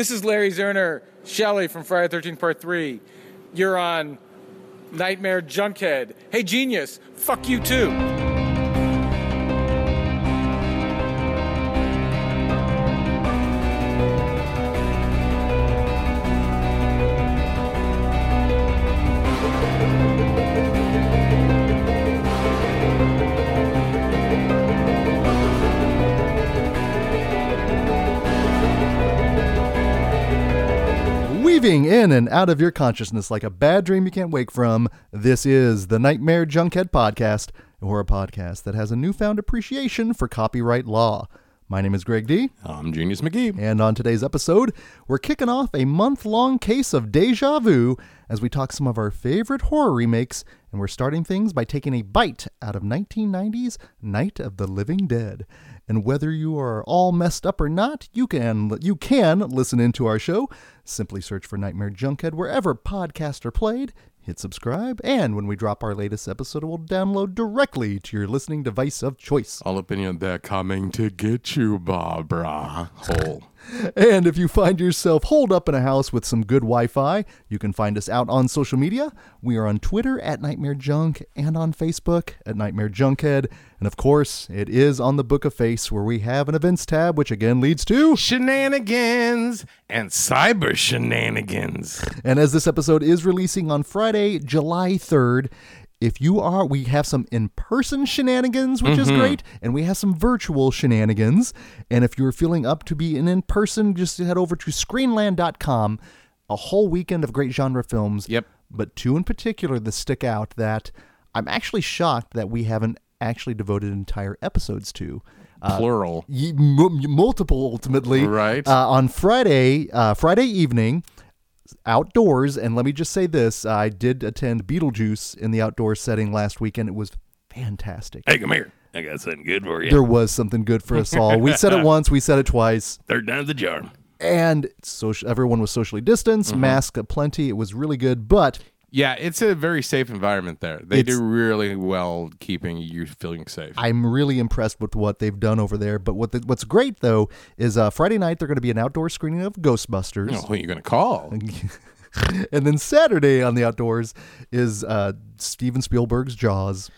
This is Larry Zerner, Shelley from Friday the 13th Part 3. You're on Nightmare Junkhead. Hey, genius, fuck you too. In and out of your consciousness like a bad dream you can't wake from, this is the Nightmare Junkhead Podcast, a horror podcast that has a newfound appreciation for copyright law. My name is Greg D, I'm Genius McGee. and on today's episode, we're kicking off a month long case of deja vu as we talk some of our favorite horror remakes, and we're starting things by taking a bite out of 1990's Night of the Living Dead. And whether you are all messed up or not, you can you can listen into our show. Simply search for Nightmare Junkhead wherever podcasts are played. Hit subscribe, and when we drop our latest episode, it will download directly to your listening device of choice. All opinion they're coming to get you, Barbara. Hole. And if you find yourself holed up in a house with some good Wi Fi, you can find us out on social media. We are on Twitter at Nightmare Junk and on Facebook at Nightmare Junkhead. And of course, it is on the Book of Face where we have an events tab, which again leads to. Shenanigans and cyber shenanigans. And as this episode is releasing on Friday, July 3rd, if you are, we have some in person shenanigans, which is great, and we have some virtual shenanigans. And if you're feeling up to be an in person, just head over to screenland.com. A whole weekend of great genre films. Yep. But two in particular that stick out that I'm actually shocked that we haven't actually devoted entire episodes to. Plural. Y- m- multiple ultimately Right. uh, on friday uh, friday evening outdoors and let me just say this i did attend beetlejuice in the outdoor setting last weekend it was fantastic Hey, come here. I got something good for you. there was something good for us all we said it once we said it twice Third time's the charm. and social, everyone was socially distanced Mm-hmm. mask aplenty it was really good but Yeah, it's a very safe environment there. They It's- do really well keeping you feeling safe. I'm really impressed with what they've done over there. But what the, what's great though is uh, Friday night they're going to be an outdoor screening of Ghostbusters. Oh, who are you going to call? and then Saturday on the outdoors is uh, Steven Spielberg's Jaws.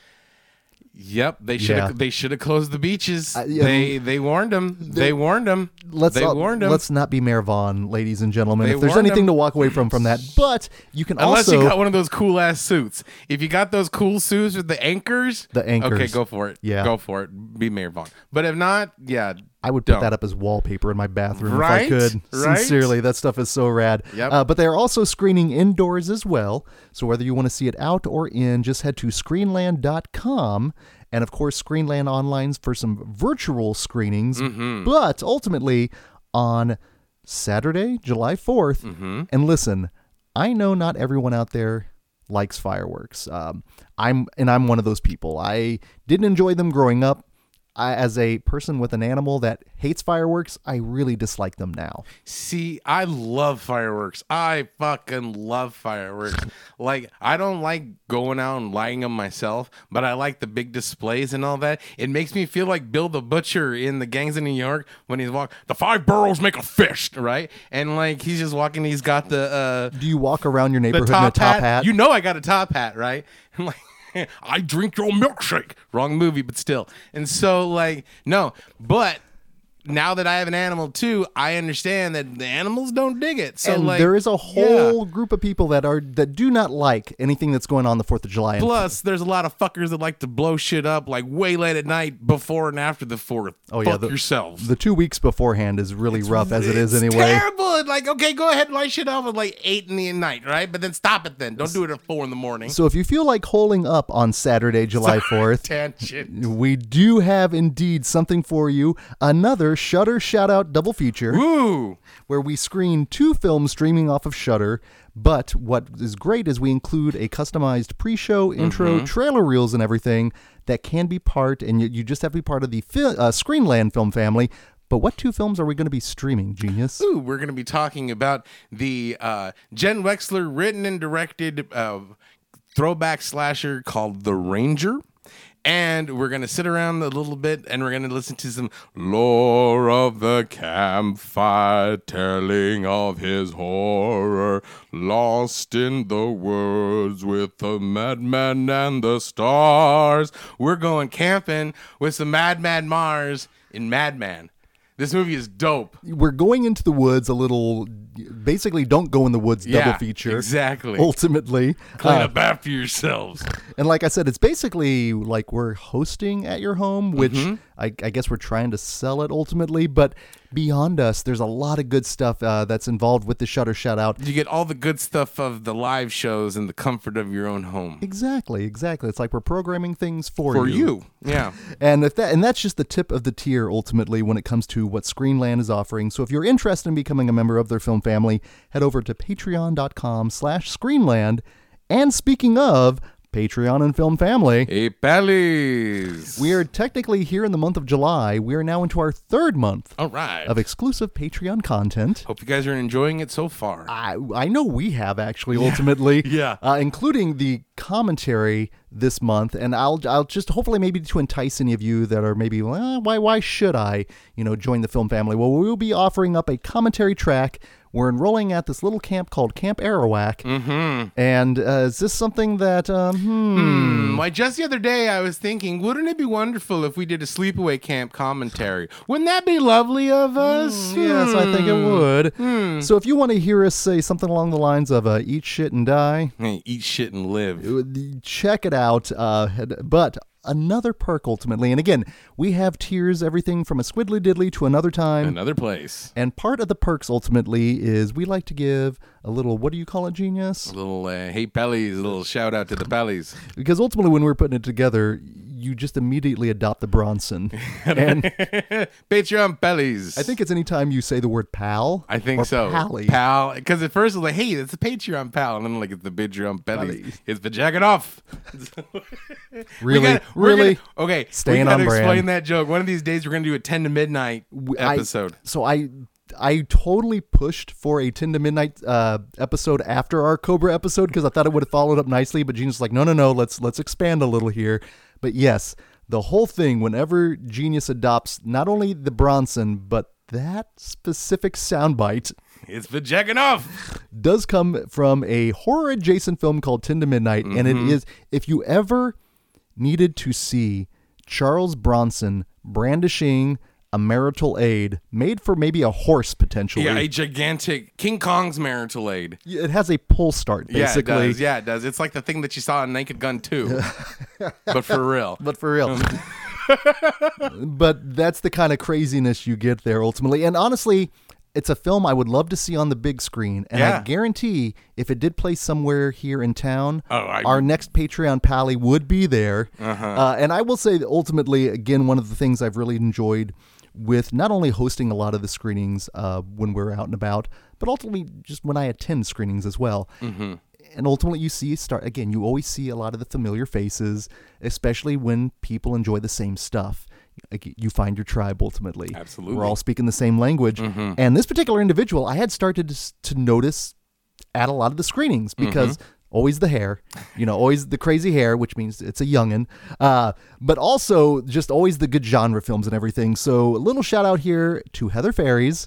Yep, they should have Yeah. they should have closed the beaches. Uh, yeah, they they warned them. They warned them. Let's they uh, warned them. let's not be Mayor Vaughn, ladies and gentlemen. They if there's anything him. to walk away from from that, but you can also Unless also you got one of those cool ass suits. If you got those cool suits with the anchors, The anchors. Okay, go for it. Yeah. go for it. Be Mayor Vaughn. But if not, yeah, I would put don't. that up as wallpaper in my bathroom Right? if I could. Right? Sincerely, that stuff is so rad. Yep. Uh, but they are also screening indoors as well. So whether you want to see it out or in, just head to screenland.com. And of course, Screenland Online's for some virtual screenings. Mm-hmm. But ultimately, on Saturday, July 4th, Mm-hmm. and listen, I know not everyone out there likes fireworks. Um, I'm and I'm one of those people. I didn't enjoy them growing up. I, as a person with an animal that hates fireworks, I really dislike them now. See, I love fireworks. I fucking love fireworks. like, I don't like going out and lighting them myself, but I like the big displays and all that. It makes me feel like Bill the Butcher in the Gangs of New York when he's walking. The five boroughs make a fist, right? And like he's just walking. He's got the uh, Do you walk around your the neighborhood top, in a top hat? hat. You know I got a top hat, right? I'm like, I drink your milkshake. Wrong movie, but still. And so, like, no, but now that I have an animal too, I understand that the animals don't dig it. So, and like, there is a yeah. whole group of people that are that do not like anything that's going on the Fourth of July. Plus, there's a lot of fuckers that like to blow shit up like way late at night before and after the fourth. Oh, yeah, the- yourselves. the two weeks beforehand is really rough as it is anyway. Terrible. It's Like, okay, go ahead and light shit off at like eight in the night, right? But then stop it. Then don't do it at four in the morning. So if you feel like holding up on Saturday, July fourth, we do have indeed something for you. Another Shudder shout out double feature. Woo. where we screen two films streaming off of Shudder. But what is great is we include a customized pre-show, intro, Mm-hmm. trailer reels, and everything that can be part, and you, you just have to be part of the fi- uh, Screenland film family. But what two films are we going to be streaming, Genius? Ooh, we're going to be talking about the uh, Jen Wexler written and directed uh, throwback slasher called The Ranger. And we're to sit around a little bit and we're to listen to some lore of the campfire, telling of his horror, lost in the woods with the madman and the stars. We're going camping with some Madman Marz in Madman. This movie is dope. We're going into the woods a little. Basically, don't go in the woods double feature. exactly. Ultimately, Clean Uh, up after yourselves. and like I said, it's basically like we're hosting at your home, which Mm-hmm. I, I guess we're trying to sell it ultimately. But beyond us, there's a lot of good stuff uh, that's involved with the Shudder Shout Out. You get all the good stuff of the live shows in the comfort of your own home. Exactly, exactly. It's like we're programming things for, you. For you. Yeah. And if that and that's just the tip of the tier ultimately when it comes to what Screenland is offering. So if you're interested in becoming a member of their film family, head over to patreon.com slash screenland. And speaking of Patreon and Film Family, Hey, Pallies. we are technically here in the month of July. We are now into our third month All right. of exclusive Patreon content. Hope you guys are enjoying it so far. I, I know we have actually ultimately, Yeah. uh, including the commentary this month, and I'll I'll just hopefully maybe to entice any of you that are maybe well, why why should I you know join the film family? Well, we will be offering up a commentary track. We're enrolling at this little camp called Camp Arawak, mm-hmm. and uh, is this something that um, hmm, Hmm, Why, just the other day I was thinking, wouldn't it be wonderful if we did a sleepaway camp commentary? Wouldn't that be lovely of us? Yes, I think it Hmm. would. So if you want to hear us say something along the lines of uh, "eat shit and die," Hey, eat shit and live. check it out. Uh, but another perk ultimately, and again, we have tiers, everything from a squiddly diddly to another time. Another place. and part of the perks ultimately is we like to give a little, what do you call it, genius? A little, uh, hey, Pallies, a little shout out to the Pallies. Because ultimately, when we're putting it together, you just immediately adopt the Bronson. and Patreon Pallies. I think it's anytime you say the word pal. I think so. Pally. Pal. Because at first it's like, hey, it's a Patreon pal. And then like, it's the Patreon Pallies. Pallies. It's the jacket off. Really? gotta- really? gonna- okay. Staying we gotta on brand. explain that joke. One of these days, we're going to do a 10 to midnight I- episode. so I I totally pushed for a 10 to midnight uh, episode after our Cobra episode because I thought it would have followed up nicely. But was like, no, no, no, let's let's expand a little here. But yes, the whole thing. Whenever Genius adopts not only the Bronson but that specific soundbite it's jacket off. does come from a horror adjacent film called 10 to Midnight. And it mm-hmm. is, if you ever needed to see Charles Bronson brandishing a marital aid made for maybe a horse potentially, Yeah, a gigantic King Kong's marital aid. it has a pull start basically. Yeah, it does. Yeah, it does. It's like the thing that you saw in Naked Gun 2. but for real. But for real. but that's the kind of craziness you get there ultimately. And honestly, it's a film I would love to see on the big screen. And I guarantee if it did play somewhere here in town, Oh, I- our next Patreon pally would be there. Uh-huh. Uh, and I will say that ultimately, again, one of the things I've really enjoyed with not only hosting a lot of the screenings uh, when we're out and about, but ultimately just when I attend screenings as well. Mm-hmm. And ultimately, you see start again. You always see a lot of the familiar faces, especially when people enjoy the same stuff. You find your tribe ultimately. Absolutely. we're all speaking the same language. Mm-hmm. And this particular individual, I had started to, to notice at a lot of the screenings because always the hair, you know, always the crazy hair, which means it's a youngin. Uh, but also just always the good genre films and everything. So a little shout out here to Heather Ferries.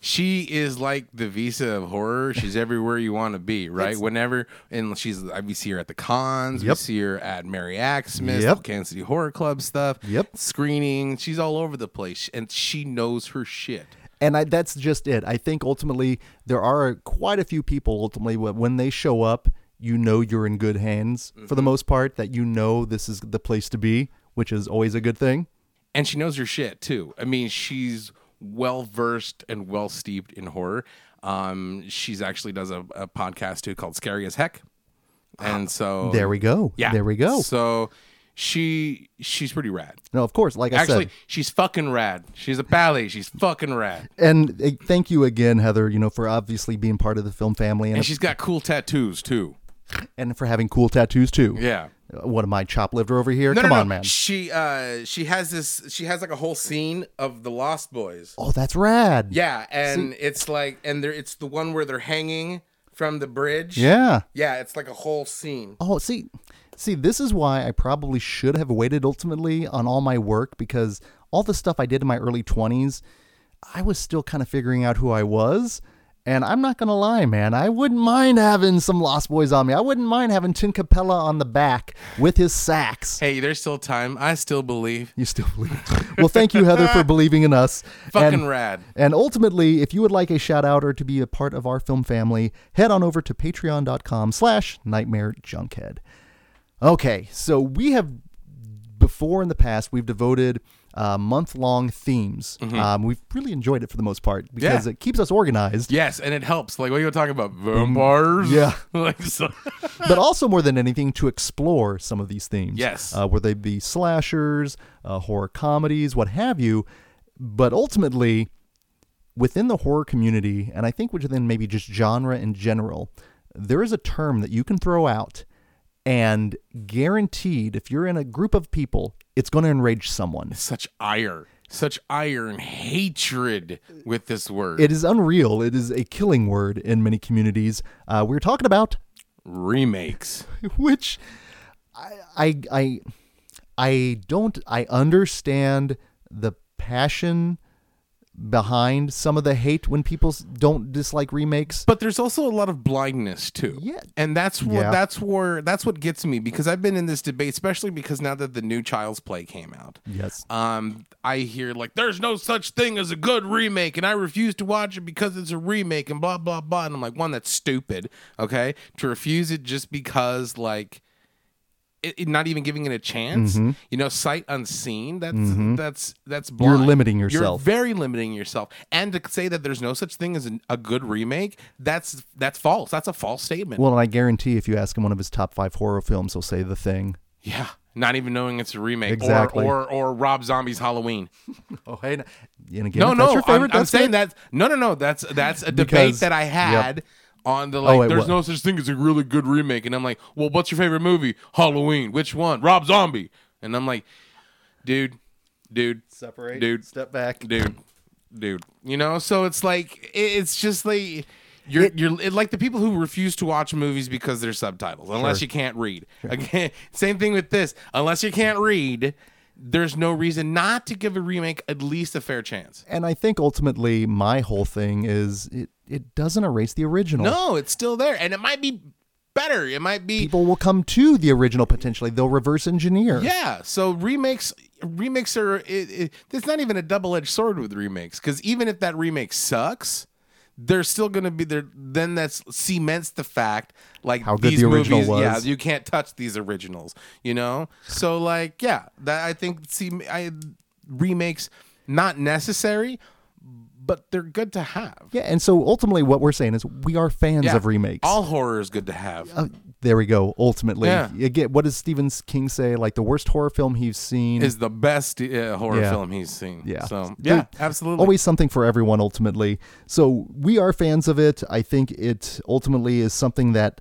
She is like the visa of horror. She's everywhere you want to be, right? Whenever, and she's, we see her at the cons. We see her at Mary Axsmith, Yep. Kansas City Horror Club stuff. Yep. Screening. She's all over the place, and she knows her shit. And I, that's just it. I think ultimately there are quite a few people ultimately when they show up, you know you're in good hands for the most part. That you know this is the place to be, which is always a good thing. and she knows her shit too. I mean, she's well versed and well steeped in horror. Um, she's actually does a, a podcast too called Scary as Heck, and so There we go. yeah, there we go. So she she's pretty rad. No, of course, like I Actually, said, she's fucking rad. She's a pally. She's fucking rad, and uh, thank you again, Heather. You know for obviously being part of the film family and and she's got cool tattoos too. and for having cool tattoos too. Yeah. Uh, What am I, chop liver over here? No, Come no, no. on, man. She uh she has this. She has like a whole scene of the Lost Boys. Oh, that's rad. Yeah, and it's like, and there, it's the one where they're hanging from the bridge. Yeah. Yeah, it's like a whole scene. Oh, see, See, this is why I probably should have waited ultimately on all my work because all the stuff I did in my early 20s, I was still kind of figuring out who I was. And I'm not going to lie, man, I wouldn't mind having some Lost Boys on me. I wouldn't mind having Tim Cappello on the back with his sax. Hey, there's still time. I still believe. You still believe? well, thank you, Heather, for believing in us. Fucking and, rad. And ultimately, if you would like a shout out or to be a part of our film family, head on over to patreon.com slash nightmare junkhead. Okay, so we have before in the past we've devoted uh, month long themes. Um, we've really enjoyed it for the most part because Mm-hmm. Yeah. it keeps us organized. Yes, and it helps. Like, what are you talking about? Vampires? yeah. like, so, but also more than anything to explore some of these themes. Yes. uh, whether they be slashers, uh, horror comedies, what have you. But ultimately, within the horror community, and I think within maybe just genre in general, there is a term that you can throw out, and guaranteed, if you're in a group of people, it's going to enrage someone. such ire. Such ire and hatred with this word. It is unreal. It is a killing word in many communities. Uh, we're talking about Remakes. which I, I I I don't I understand the passion behind some of the hate when people don't dislike remakes. But there's also a lot of blindness too. Yeah. And that's what Yeah. that's where that's what gets me because I've been in this debate, especially because now that the new Child's Play came out. Yes. Um, I hear like there's no such thing as a good remake, and I refuse to watch it because it's a remake and blah blah blah. And I'm like, one, that's stupid. Okay, to refuse it just because like. It, it- not even giving it a chance, you know, sight unseen. That's that's that's Mm-hmm. You're limiting yourself. You're very limiting yourself, and to say that there's no such thing as an, a good remake, that's that's false. That's a false statement. Well, and I guarantee if you ask him one of his top five horror films, he'll say The Thing. yeah, not even knowing it's a remake, Exactly. or, or or Rob Zombie's Halloween. Oh, hey. And again, No, no, that's your favorite, I'm, I'm saying that. No, no, no. That's that's a debate Because- that I yep. Had on the oh, like. Oh, there's was. no such thing as a really good remake, and I'm like, well, what's your favorite movie? Halloween. Which one? Rob Zombie. And I'm like, dude, dude, Separate. dude, Step back. dude, dude. You know, so it's like it's just like. You're, you're it, like the people who refuse to watch movies because there's subtitles, unless Sure. you can't read. Again, same thing with this. Unless you can't read, there's no reason not to give a remake at least a fair chance. And I think ultimately my whole thing is it, it doesn't erase the original. No, it's still there, and it might be better. It might be People will come to the original potentially. They'll reverse engineer. yeah. So remakes, remakes are. It, it, it's not even a double edged sword with remakes because even if that remake sucks, there's still going to be there. Then that's cements the fact like How good these the original movies. Yeah, you can't touch these originals. You know. So like yeah, that I think see I remakes not necessary, but they're good to have. Yeah, and so ultimately what we're saying is we are fans Yeah. of remakes. All horror is good to have. Uh, there we go. Ultimately, Yeah. again, what does Stephen King say? Like the worst horror film he's seen. is the best uh, horror Yeah. film he's seen. Yeah. So yeah, absolutely. always something for everyone ultimately. So we are fans of it. I think it ultimately is something that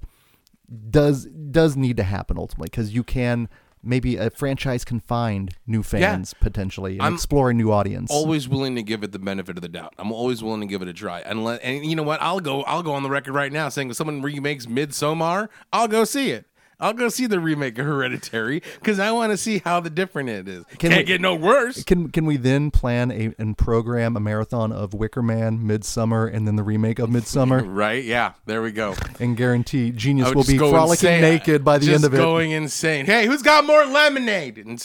does does need to happen ultimately because you can maybe a franchise can find new fans potentially and I'm explore a new audience. always willing to give it the benefit of the doubt. I'm always willing to give it a try. And let, and you know what? I'll go. I'll go on the record right now saying if someone remakes Midsommar, I'll go see it. I'll go see the remake of Hereditary because I want to see how the different it is. Can Can't we- get no worse. can can we then plan a and program a marathon of Wicker Man, Midsommar, and then the remake of Midsommar, Right? Yeah. There we go. and guarantee Genius will be frolicking insane. naked by the Just end of it. going insane. Hey, who's got more lemonade? And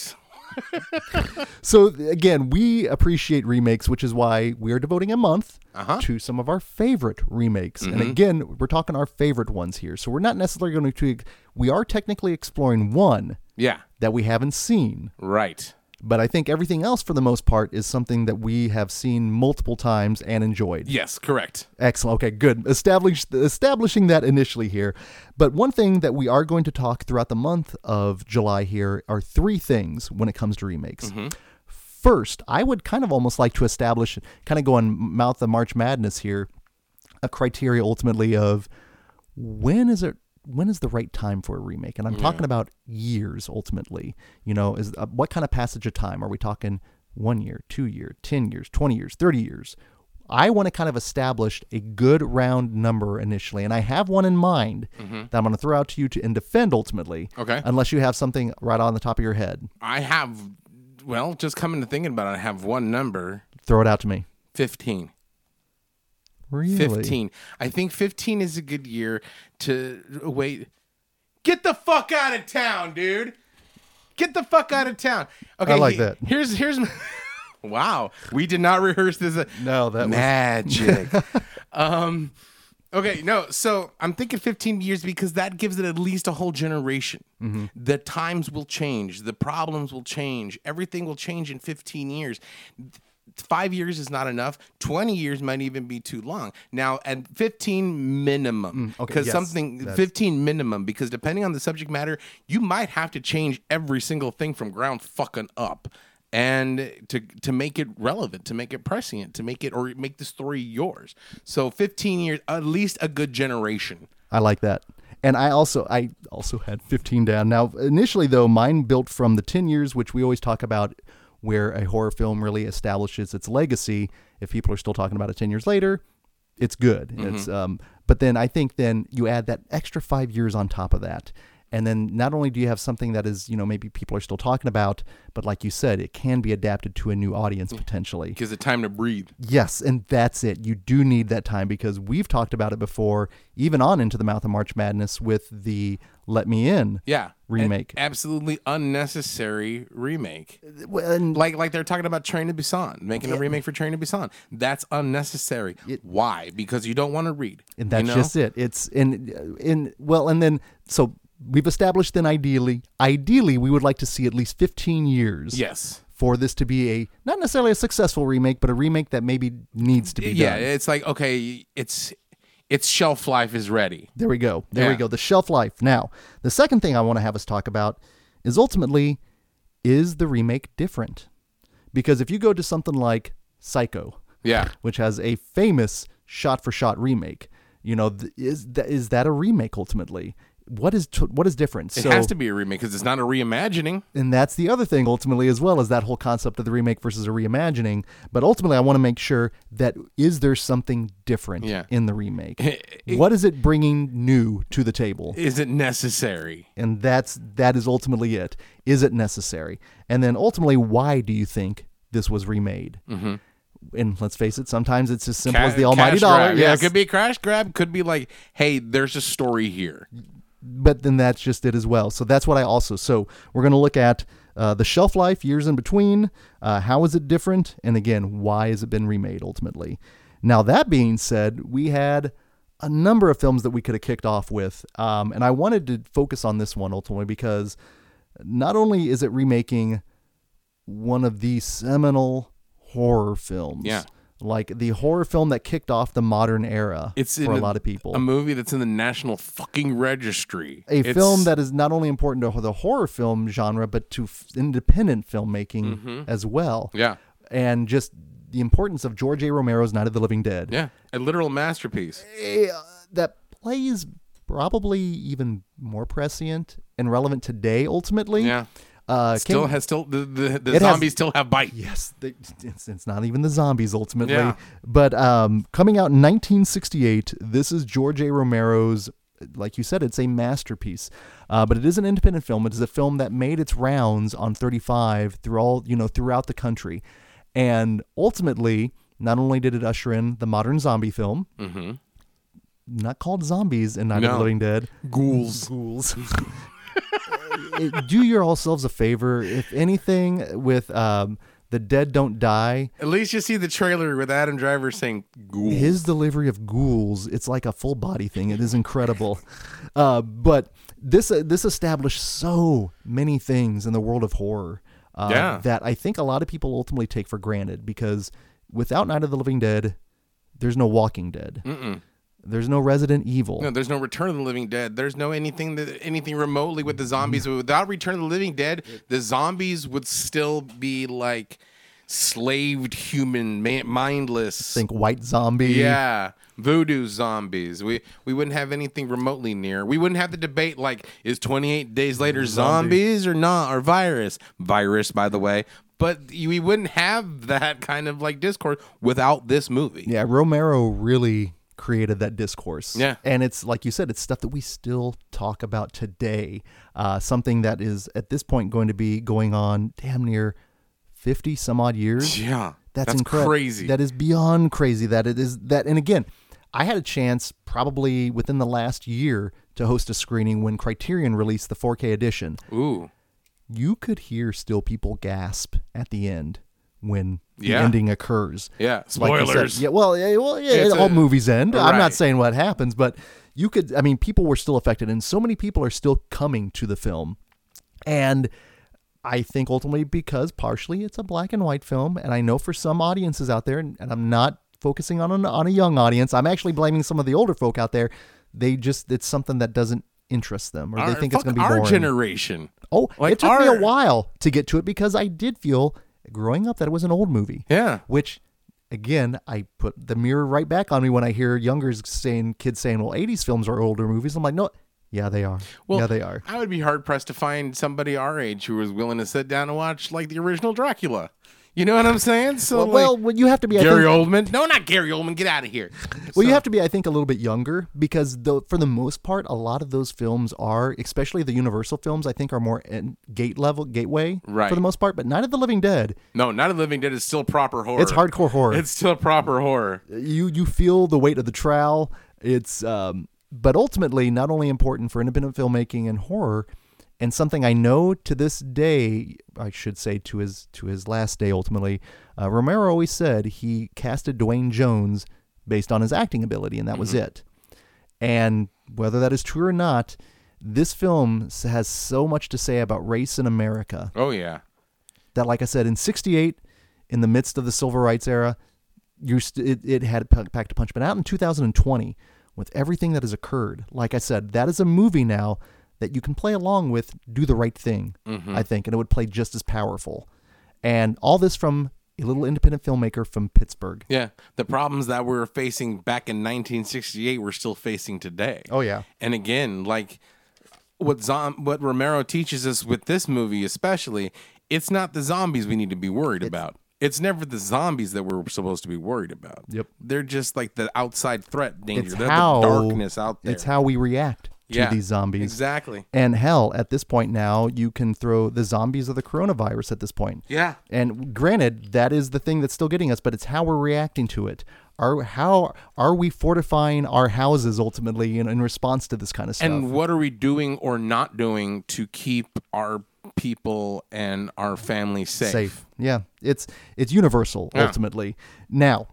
So again, we appreciate remakes, which is why we are devoting a month Uh-huh. to some of our favorite remakes. Mm-hmm. And again, we're talking our favorite ones here. So we're not necessarily going to we are technically exploring one yeah. that we haven't seen, Right. but I think everything else for the most part is something that we have seen multiple times and enjoyed. Yes. Correct. Excellent. Okay, good. Establish, establishing that initially here. But one thing that we are going to talk throughout the month of July here are three things when it comes to remakes. First, I would kind of almost like to establish, kind of go on mouth of March Madness here, a criteria ultimately of when is it when is the right time for a remake and i'm talking about years ultimately you know is uh, what kind of passage of time are we talking one year two year 10 years 20 years 30 years I want to kind of establish a good round number initially, and I have one in mind that I'm going to throw out to you to and defend ultimately. Mm-hmm. Okay. Unless you have something right on the top of your head, I have, well, just coming to thinking about it, I have one number throw it out to me. 15. Really? 15. I think 15 is a good year to wait. Get the fuck out of town, dude. Get the fuck out of town. Okay, I like he- that. Here's here's Wow. We did not rehearse this. No, that was- magic. um Okay, no. So I'm thinking 15 years because that gives it at least a whole generation. Mm-hmm. The times will change, the problems will change, everything will change in 15 years. Five years is not enough. 20 years might even be too long. Now, at 15 minimum, Mm, okay, because yes, something that's- 15 minimum, because depending on the subject matter, you might have to change every single thing from ground fucking up and to to make it relevant, to make it prescient, to make it or make the story yours. So 15 years, at least a good generation. I like that. And I also I also had 15 down. Now initially though mine built from the 10 years which we always talk about where a horror film really establishes its legacy. If people are still talking about it 10 years later, it's good. It's um but then I think then you add that extra 5 years on top of that. And then not only do you have something that is, you know, maybe people are still talking about, but like you said, it can be adapted to a new audience mm. potentially. Gives it time to breathe. Yes, and that's it. You do need that time because we've talked about it before, even on Into the Mouth of March Madness with the Let Me In Yeah. remake. An absolutely unnecessary remake. Uh, well, and Like like they're talking about Train to Busan, making a remake for Train to Busan. That's unnecessary. Why? Because you don't want to read. and that's you know? just it. It's in in well, and then so we've established then ideally, ideally we would like to see at least 15 years. Yes. For this to be a not necessarily a successful remake, but a remake that maybe needs to be done. Yeah, done. it's like okay, it's its shelf life is ready. There we go. There we go. The shelf life. Now, the second thing I want to have us talk about is ultimately is the remake different? Because if you go to something like Psycho, Yeah. which has a famous shot for shot remake, you know, th- is that is that a remake ultimately? What is t- what is different? It has to be a remake because it's not a reimagining. and that's the other thing ultimately as well as that whole concept of the remake versus a reimagining. But ultimately, I want to make sure that is there something different Yeah. in the remake? what is it bringing new to the table? Is it necessary? and that's that is ultimately it. Is it necessary? And then ultimately, why do you think this was remade? Mm-hmm. And let's face it, sometimes it's as simple as the almighty dollar. grab. Yeah, it could be a crash grab. Could be like, hey, there's a story here. But then that's just it as well. So that's what I also. So we're going to look at uh, the shelf life, years in between. Uh, how is it different? And again, why has it been remade ultimately? Now that being said, we had a number of films that we could have kicked off with, um, and I wanted to focus on this one ultimately because not only is it remaking one of the seminal horror films, Yeah. Like the horror film that kicked off the modern era It's for in a lot of people A movie that's in the National fucking Registry. a It's- film that is not only important to the horror film genre but to f- independent filmmaking Mm-hmm. as well Yeah. and just the importance of george a romero's night of the living dead Yeah. A literal masterpiece. Eh, uh, that plays probably even more prescient and relevant today ultimately Yeah. Uh Still came- has still the the, the It has- zombies still have bite. Yes, they, it's, it's not even the zombies ultimately. Yeah. But um, coming out in 1968, this is George A. Romero's. Like you said, it's a masterpiece, uh, but it is an independent film. It is a film that made its rounds on 35 through all you know throughout the country, and ultimately, not only did it usher in the modern zombie film, not called zombies in Night of the Living Dead, Ghouls. ghouls. Uh, do yourselves a favor, if anything, with um, the dead don't die. At least you see the trailer with Adam Driver saying ghouls. His delivery of ghouls, it's like a full body thing. It is incredible. uh, but this uh, this established so many things in the world of horror uh, Yeah. that I think a lot of people ultimately take for granted because without Night of the Living Dead, there's no Walking Dead. There's no Resident Evil. No, there's no Return of the Living Dead. There's no anything that anything remotely with the zombies. Mm. Without Return of the Living Dead, the zombies would still be like slaved human, ma- mindless. Think White Zombie. yeah, voodoo zombies. We we wouldn't have anything remotely near. We wouldn't have the debate like is 28 days later zombies or not or virus. Virus, by the way. but we wouldn't have that kind of like discourse without this movie. Yeah, Romero really created that discourse. Yeah. And it's like you said, it's stuff that we still talk about today. Uh, something that is at this point going to be going on damn near 50 some odd years. Yeah, That's, that's incredible. crazy. That is beyond crazy. That it is that. And again, I had a chance probably within the last year to host a screening when Criterion released the 4K edition. Ooh, You could hear still people gasp at the end when the Yeah. ending occurs. yeah. Like said. Spoilers. yeah, well, yeah, well, yeah, It's all a- movies end. I'm not saying what happens, but you could. I mean, people were still affected, and so many people are still coming to the film, and I think ultimately because partially it's a black and white film, and I know for some audiences out there, and, and I'm not focusing on an, on a young audience. I'm actually blaming some of the older folk out there. They just it's something that doesn't interest them, or Our- they think it's going to be our boring. generation. Oh, Like it took me a while to get to it because I did feel growing up that it was an old movie. Yeah. Which, again, I put the mirror right back on me when I hear youngers saying, kids saying, well, 80s films are older movies. I'm like, no, yeah, they are. Well, yeah, they are. I would be hard pressed to find somebody our age who was willing to sit down and watch like the original Dracula. You know what I'm saying? So Well, like, well, you have to be. I Gary think, Oldman. No, not Gary Oldman. Get out of here. well, you have to be, I think, a little bit younger because, though, for the most part, a lot of those films are, especially the Universal films, I think, are more gate level, gateway Right. for the most part. But Night of the Living Dead, No, Night of the Living Dead is still proper horror. it's hardcore horror. It's still proper horror. you you feel the weight of the trowel. It's um, but ultimately not only important for independent filmmaking and horror, and something I know to this day, I should say to his to his last day. Ultimately, uh, Romero always said he casted Duane Jones based on his acting ability, and that was it. And whether that is true or not, this film has so much to say about race in America Oh yeah. that, like I said, in '68, in the midst of the civil rights era, you st- it, it had packed a punch. But out in 2020, with everything that has occurred, like I said, that is a movie now that you can play along with. Do the right thing, mm-hmm. I think, and it would play just as powerful. And all this from a little independent filmmaker from Pittsburgh. Yeah. The problems that we were facing back in 1968 we're still facing today. Oh yeah, And again, like what zom- what Romero teaches us with this movie especially, it's not the zombies we need to be worried about. It's never the zombies that we're supposed to be worried about. Yep. They're just like the outside threat danger. it's They're how the darkness out there. It's how we react to yeah, these zombies. Exactly. And hell, at this point now, you can throw the zombies of the coronavirus at this point. Yeah. And granted, that is the thing that's still getting us, but it's how we're reacting to it. Are how are we fortifying our houses ultimately in, in response to this kind of stuff? And what are we doing or not doing to keep our people and our families safe? safe. Yeah, it's it's universal Yeah. ultimately. Now,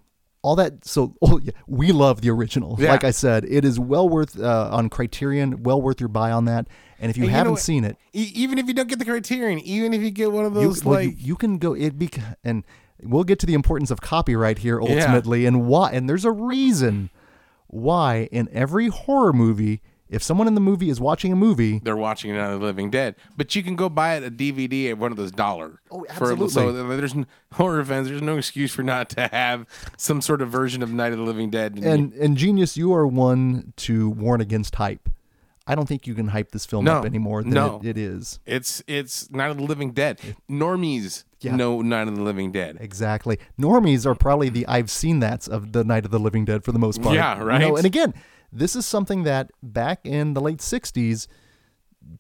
all that so oh, yeah, we love the original. Yeah. Like I said, it is well worth uh, on Criterion, well worth your buy on that. And if you And you haven't seen it, E- even if you don't get the criterion, even if you get one of you, those well, like you, you can go it be and we'll get to the importance of copyright here Yeah. ultimately and why and there's a reason why in every horror movie if someone in the movie is watching a movie they're watching Night of the Living Dead, but you can go buy it a DVD at one of those dollar. Oh, For, so absolutely. there's horror fans. There's no excuse for not to have some sort of version of Night of the Living Dead. and and genius you are one to warn against hype i don't think you can hype this film No. up anymore than No. it, it is it's it's Night of the Living Dead. Normies Yeah. know Night of the Living Dead. exactly normies are probably the i've seen that's of the night of the living dead for the most part Yeah, You know, right. and again this is something that back in the late 60s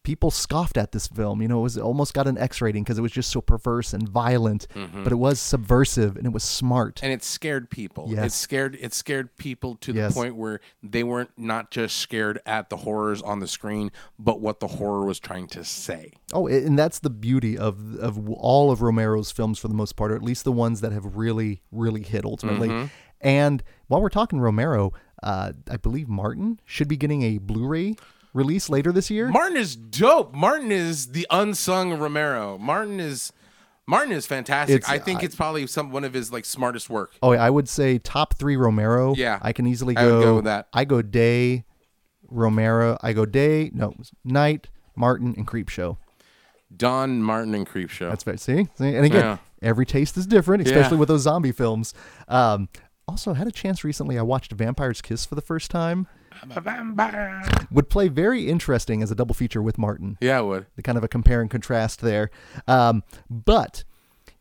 people scoffed at this film you know it was it almost got an x rating because it was just so perverse and violent but it was subversive and it was smart and it scared people. Yes. It scared it scared people to Yes. the point where they weren't not just scared at the horrors on the screen, but what the horror was trying to say. Oh, and that's the beauty of of all of Romero's films for the most part, or at least the ones that have really, really hit ultimately. Mm-hmm. And while we're talking Romero, uh, I believe Martin should be getting a Blu-ray release later this year. Martin is dope. Martin is the unsung Romero. Martin is Martin is fantastic. It's- I think I- it's probably some one of his like smartest work. oh, I would say top three Romero. Yeah, I can easily I go. would go with that. I go Day, Romero. I go Day. No, Night, Martin, and Creepshow. Don Martin and Creepshow. That's right. See, See? and again, Yeah. every taste is different, especially Yeah. with those zombie films. Um, also, had a chance recently. I watched Vampire's Kiss for the first time. I'm a vampire. Would play very interesting as a double feature with Martin. Yeah, I would. The kind of a compare and contrast there. Um, but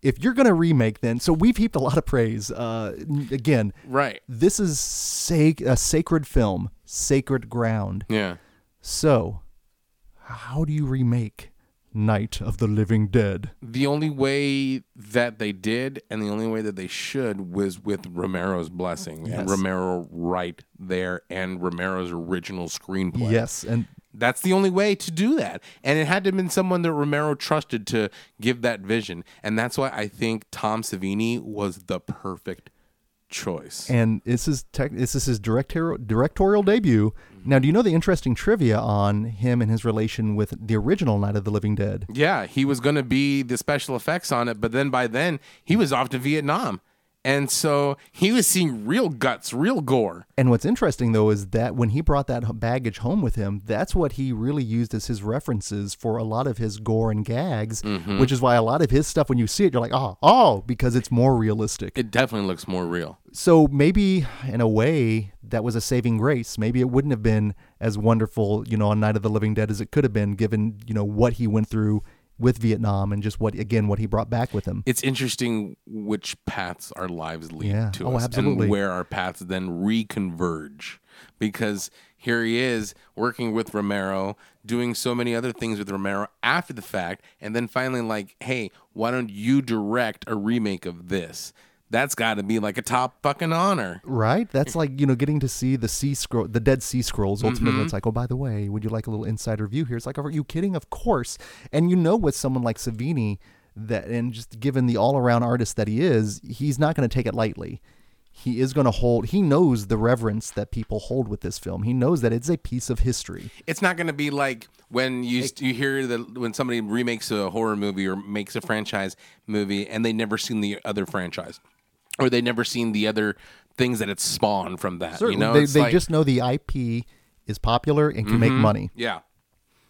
if you're going to remake, then so we've heaped a lot of praise. Uh, again, Right. this is sac- a sacred film, sacred ground. Yeah. So, how do you remake Night of the Living Dead? The only way that they did, and the only way that they should, was with Romero's blessing and Yes. Romero right there, and Romero's original screenplay. Yes, and That's the only way to do that. And it had to have been someone that Romero trusted to give that vision. And that's why I think Tom Savini was the perfect choice. and this is tech, this is his directorial directorial debut. Mm-hmm. Now, do you know the interesting trivia on him and his relation with the original Night of the Living Dead? yeah, he was going to be the special effects on it, but then by then he was off to Vietnam. And so he was seeing real guts, real gore. And what's interesting though is that when he brought that baggage home with him, that's what he really used as his references for a lot of his gore and gags, Mm-hmm. which is why a lot of his stuff when you see it you're like, "Oh, oh," because it's more realistic. It definitely looks more real. so maybe in a way that was a saving grace. Maybe it wouldn't have been as wonderful, you know, on Night of the Living Dead as it could have been given, you know, what he went through with Vietnam and just what again what he brought back with him. It's interesting which paths our lives lead Yeah. to Oh, us absolutely. and where our paths then reconverge. Because here he is working with Romero, doing so many other things with Romero after the fact, and then finally like, hey, why don't you direct a remake of this? That's got to be like a top fucking honor. Right? That's like, you know, getting to see the sea scroll, the Dead Sea Scrolls. Ultimately, Mm-hmm. it's like, oh, by the way, would you like a little insider view here? It's like, are you kidding? Of course. And you know, with someone like Savini, that, and just given the all around artist that he is, he's not going to take it lightly. He is going to hold, he knows the reverence that people hold with this film. He knows that it's a piece of history. It's not going to be like when you you hear that when somebody remakes a horror movie or makes a franchise movie and they never seen the other franchise or they never seen the other things that it's spawned from that. You know, they, they like- Mm-hmm. just know the IP is popular and can make money. yeah,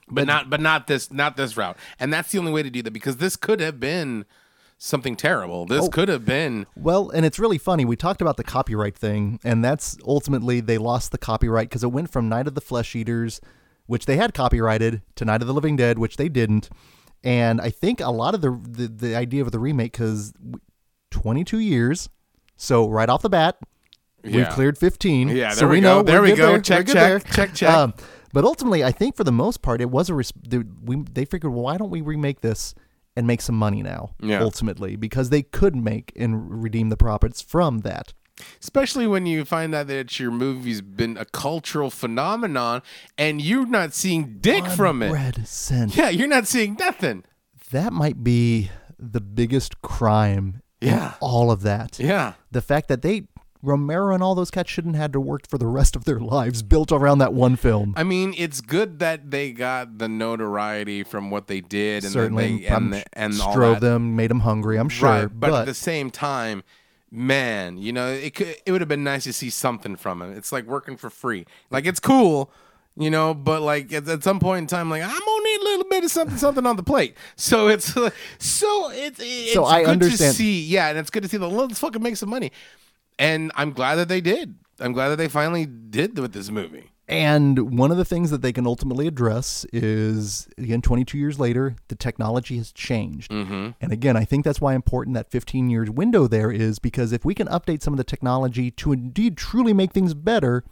but not but not this not this route. And that's the only way to do that because this could have been something terrible. Oh. This could have been Well, and it's really funny. We talked about the copyright thing, and that's ultimately they lost the copyright because it went from Night of the Flesh Eaters, which they had copyrighted, to Night of the Living Dead, which they didn't. And I think a lot of the the, the idea of the remake, because 22 years, so right off the bat, we've cleared 15. Yeah, so there we we go. know There we go. We're Check, check, there. check, check. Um, but ultimately, I think for the most part, it was a res- they, we, they figured, well, why don't we remake this and make some money now? Yeah. Ultimately, because they could make and redeem the profits from that. especially when you find out that your movie's been a cultural phenomenon and you're not seeing dick from it. Red cent. Yeah, you're not seeing nothing. That might be the biggest crime Yeah. all of that. Yeah. The fact that they Romero and all those cats shouldn't have to work for the rest of their lives built around that one film. I mean, it's good that they got the notoriety from what they did and Certainly, they, and, the, and all strove them, made them hungry. I'm sure, right, but, but, at the same time, man, you know, it could it would have been nice to see something from it. It's like working for free. Like it's cool, you know, but like at, at some point in time, like I'm gonna need a little bit of something, something on the plate. So it's so it's it's So I good understand- to see, yeah, and it's good to see the let's fucking make some money. And I'm glad that they did. I'm glad that they finally did with this movie. And one of the things that they can ultimately address is again, 22 years later, the technology has changed. Mm-hmm. And again, I think that's why important that 15 years window there is because if we can update some of the technology to indeed truly make things better,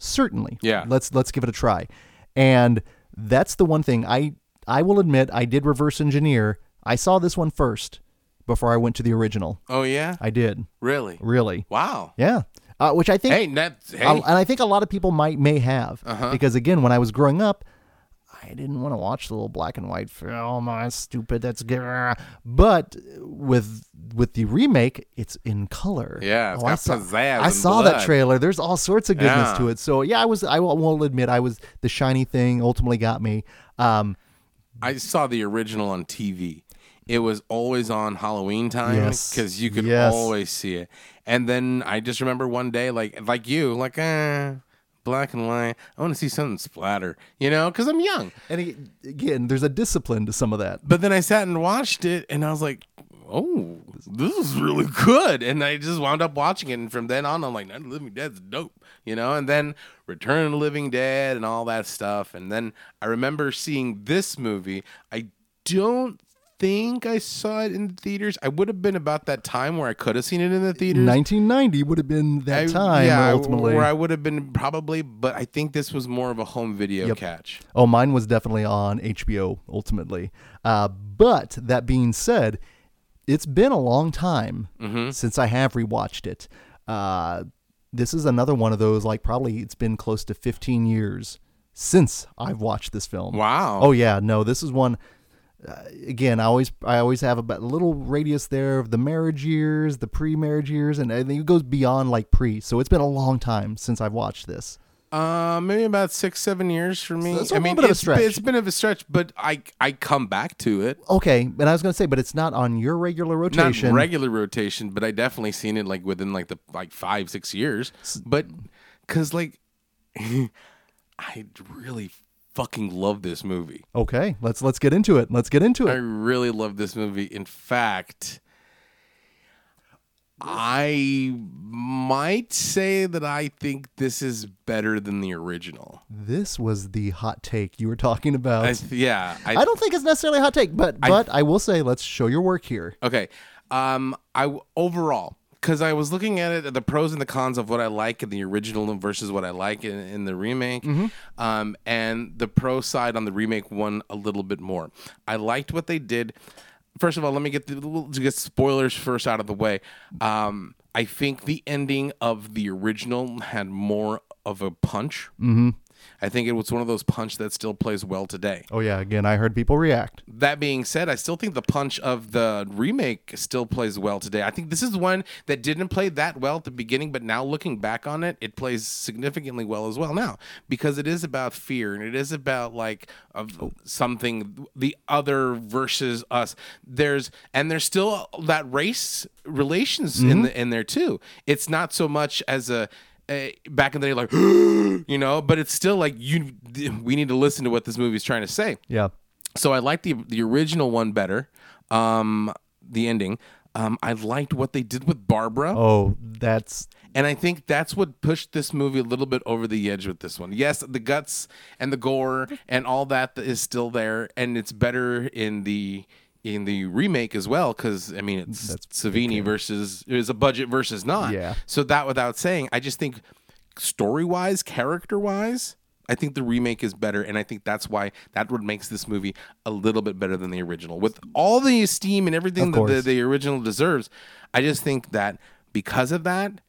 certainly, Yeah. let's let's give it a try. And that's the one thing I I will admit I did reverse engineer. I saw this one first before I went to the original. Oh yeah, I did really? really, Wow. yeah. Uh, which I think Hey, that's hey. uh, and I think a lot of people might may have Uh-huh. because again, when I was growing up, I didn't want to watch the little black and white film. Oh, that's stupid. That's good. But with with the remake, it's in color. Yeah, it's I saw, I saw that trailer. There's all sorts of goodness Yeah. to it. So yeah, I was. I will admit, I was the shiny thing ultimately got me. Um, I saw the original on TV. It was always on Halloween time Yes. because you could Yes. always see it. And then I just remember one day, like like you, like eh, black and white. I want to see something splatter, you know, because I'm young. and ag- again, there's a discipline to some of that. But then I sat and watched it, and I was like, "Oh, this is really good." And I just wound up watching it, and from then on, I'm like, "Night of the Living Dead's dope," you know. And then Return of the Living Dead and all that stuff. And then I remember seeing this movie. I don't think I saw it in the theaters. I would have been about that time where I could have seen it in the theaters. 1990 would have been that I- time yeah, ultimately. where I would have been probably, but I think this was more of a home video Yep. catch. Oh, mine was definitely on HBO ultimately. Uh, but that being said, it's been a long time Mm-hmm. since I have rewatched it. Uh, this is another one of those, like, probably it's been close to 15 years since I've watched this film. Wow. Oh, yeah. No, this is one. Uh, again, I always I always have about a little radius there of the marriage years, the pre-marriage years, and I think it goes beyond like pre. So it's been a long time since I've watched this. Uh, maybe about six, seven years for me. So it's a I mean, bit of a it's, stretch. it's been of a stretch, but I I come back to it. Okay, and I was gonna say, but it's not on your regular rotation. Not regular rotation, but I definitely seen it like within like the like five, six years. But because like I really fucking love this movie. okay, let's let's get into it. Let's get into it. I really love this movie. In fact, I might say that I think this is better than the original. This was the hot take you were talking about. I, I, yeah, I, don't think it's necessarily a hot take, but but I will say, let's show your work here. Okay. Um, I overall because I was looking at it, the pros and the cons of what I like in the original versus what I like in, in the remake, um, and the pro side on the remake won a little bit more. I liked what they did. First of all, let me get the get spoilers first out of the way. Um, I think the ending of the original had more of a punch. Mm-hmm. I think it was one of those punch that still plays well today. Oh yeah, again, I heard people react. That being said, I still think the punch of the remake still plays well today. I think this is one that didn't play that well at the beginning, but now looking back on it, it plays significantly well as well now because it is about fear and it is about like of something the other versus us. There's and there's still that race relations in mm-hmm. the, in there too. It's not so much as a back in the day, like you know, but it's still like you. We need to listen to what this movie is trying to say. Yeah, So I like the the original one better. Um, the ending. Um, I liked what they did with Barbara, Oh, that's and I think that's what pushed this movie a little bit over the edge with this one. Yes, the guts and the gore and all that is still there, and it's better in the in the remake as well because I mean it's Savini versus it was a budget versus not. Yeah. So that without saying, I just think story wise, character wise. I think the remake is better, and I think that's why that what makes this movie a little bit better than the original. With all the esteem and everything that the, the original deserves, I just think that because of that,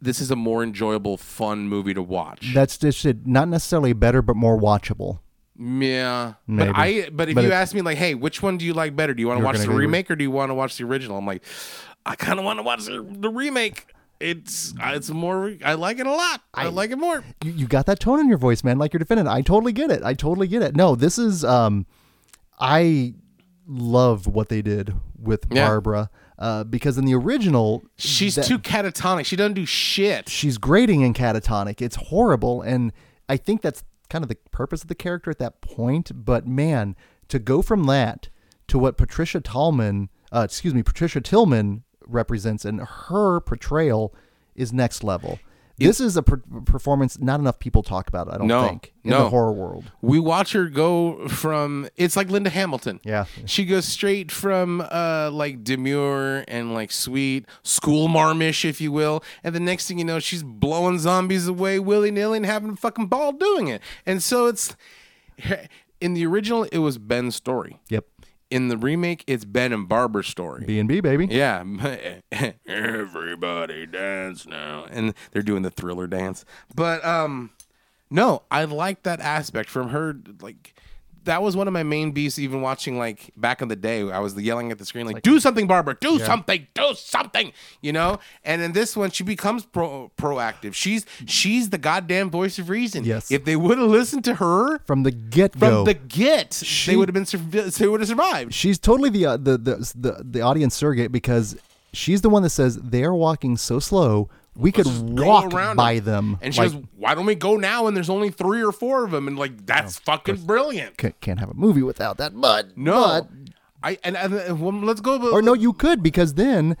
this is a more enjoyable, fun movie to watch. that's just it. Not necessarily better, but more watchable. Yeah, Maybe. but I but if But you it- ask me like, hey, which one do you like better? Do you want to watch the remake or do you want to watch the original? I'm like, I kind of want to watch the, the remake. It's uh, it's more. I like it a lot. I, like it more. You, you got that tone in your voice, man, like you're defending. I totally get it. I totally get it. No, this is um, I love what they did with Yeah. Barbara uh, because in the original, She's that- too catatonic. She doesn't do shit. she's grating and catatonic. It's horrible, and I think that's kind of the purpose of the character at that point. But man, to go from that to what Patricia Tallman, uh, excuse me, Patricia Tillman represents, and her portrayal is next level. This is a per- performance not enough people talk about. it. I don't No, think in no. the horror world. We watch her go from it's like Linda Hamilton. Yeah. She goes straight from uh like demure and like sweet, school marmish, if you will. And the next thing you know, she's blowing zombies away willy nilly and having a fucking ball doing it. And so it's in the original it was Ben's story. Yep, In the remake, it's Ben and Barbara's story. B and B baby. Yeah, everybody dance now, and they're doing the thriller dance. But um, no, I like that aspect from her. Like that was one of my main beasts. Even watching like back in the day, I was yelling at the screen like, "Do something, Barbara! Do something! Do something!" You know. And in this one, she becomes pro- proactive. She's she's the goddamn voice of reason. Yes. If they would have listened to her From the get from the get, She- they would have been. sur- They would have survived. she's totally the, uh, the the the the audience surrogate because she's the one that says they're walking so slow we could go walk around by them. them. And she like, goes, "Why don't we go now?" And there's only three or four of them, and like that's oh, fucking brilliant. "Ca- can't have a movie without that, but No, but- I and, and, well, let's go. or no, you could because then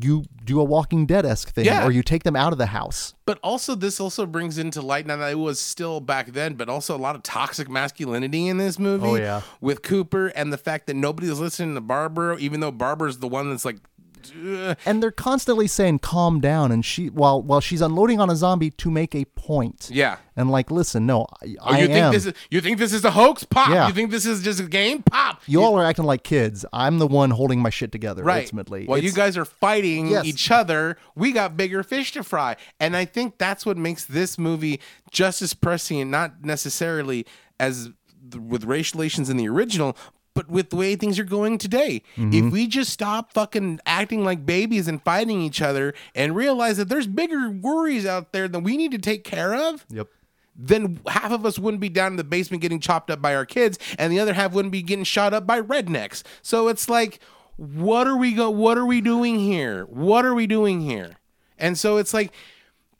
you do a Walking Dead esque thing, Yeah. or you take them out of the house. But also, this also brings into light now that it was still back then, but also a lot of toxic masculinity in this movie. Oh, yeah. with Cooper and the fact that nobody is listening to Barbara, even though Barbara's the one that's like. Uh, and they're constantly saying "calm down," and she while while she's unloading on a zombie to make a point. yeah. And like, listen, no, I, Oh, I you am. think this is you think this is a hoax? Pop. Yeah. You think this is just a game? Pop. you all are acting like kids. I'm the one holding my shit together. right. Ultimately, While you guys are fighting Yes. each other, we got bigger fish to fry, and I think that's what makes this movie just as prescient, not necessarily as with racial relations in the original. But with the way things are going today, Mm-hmm. if we just stop fucking acting like babies and fighting each other and realize that there's bigger worries out there that we need to take care of, Yep. then half of us wouldn't be down in the basement getting chopped up by our kids, and the other half wouldn't be getting shot up by rednecks. So it's like, what are we go? What are we doing here? What are we doing here? And so it's like.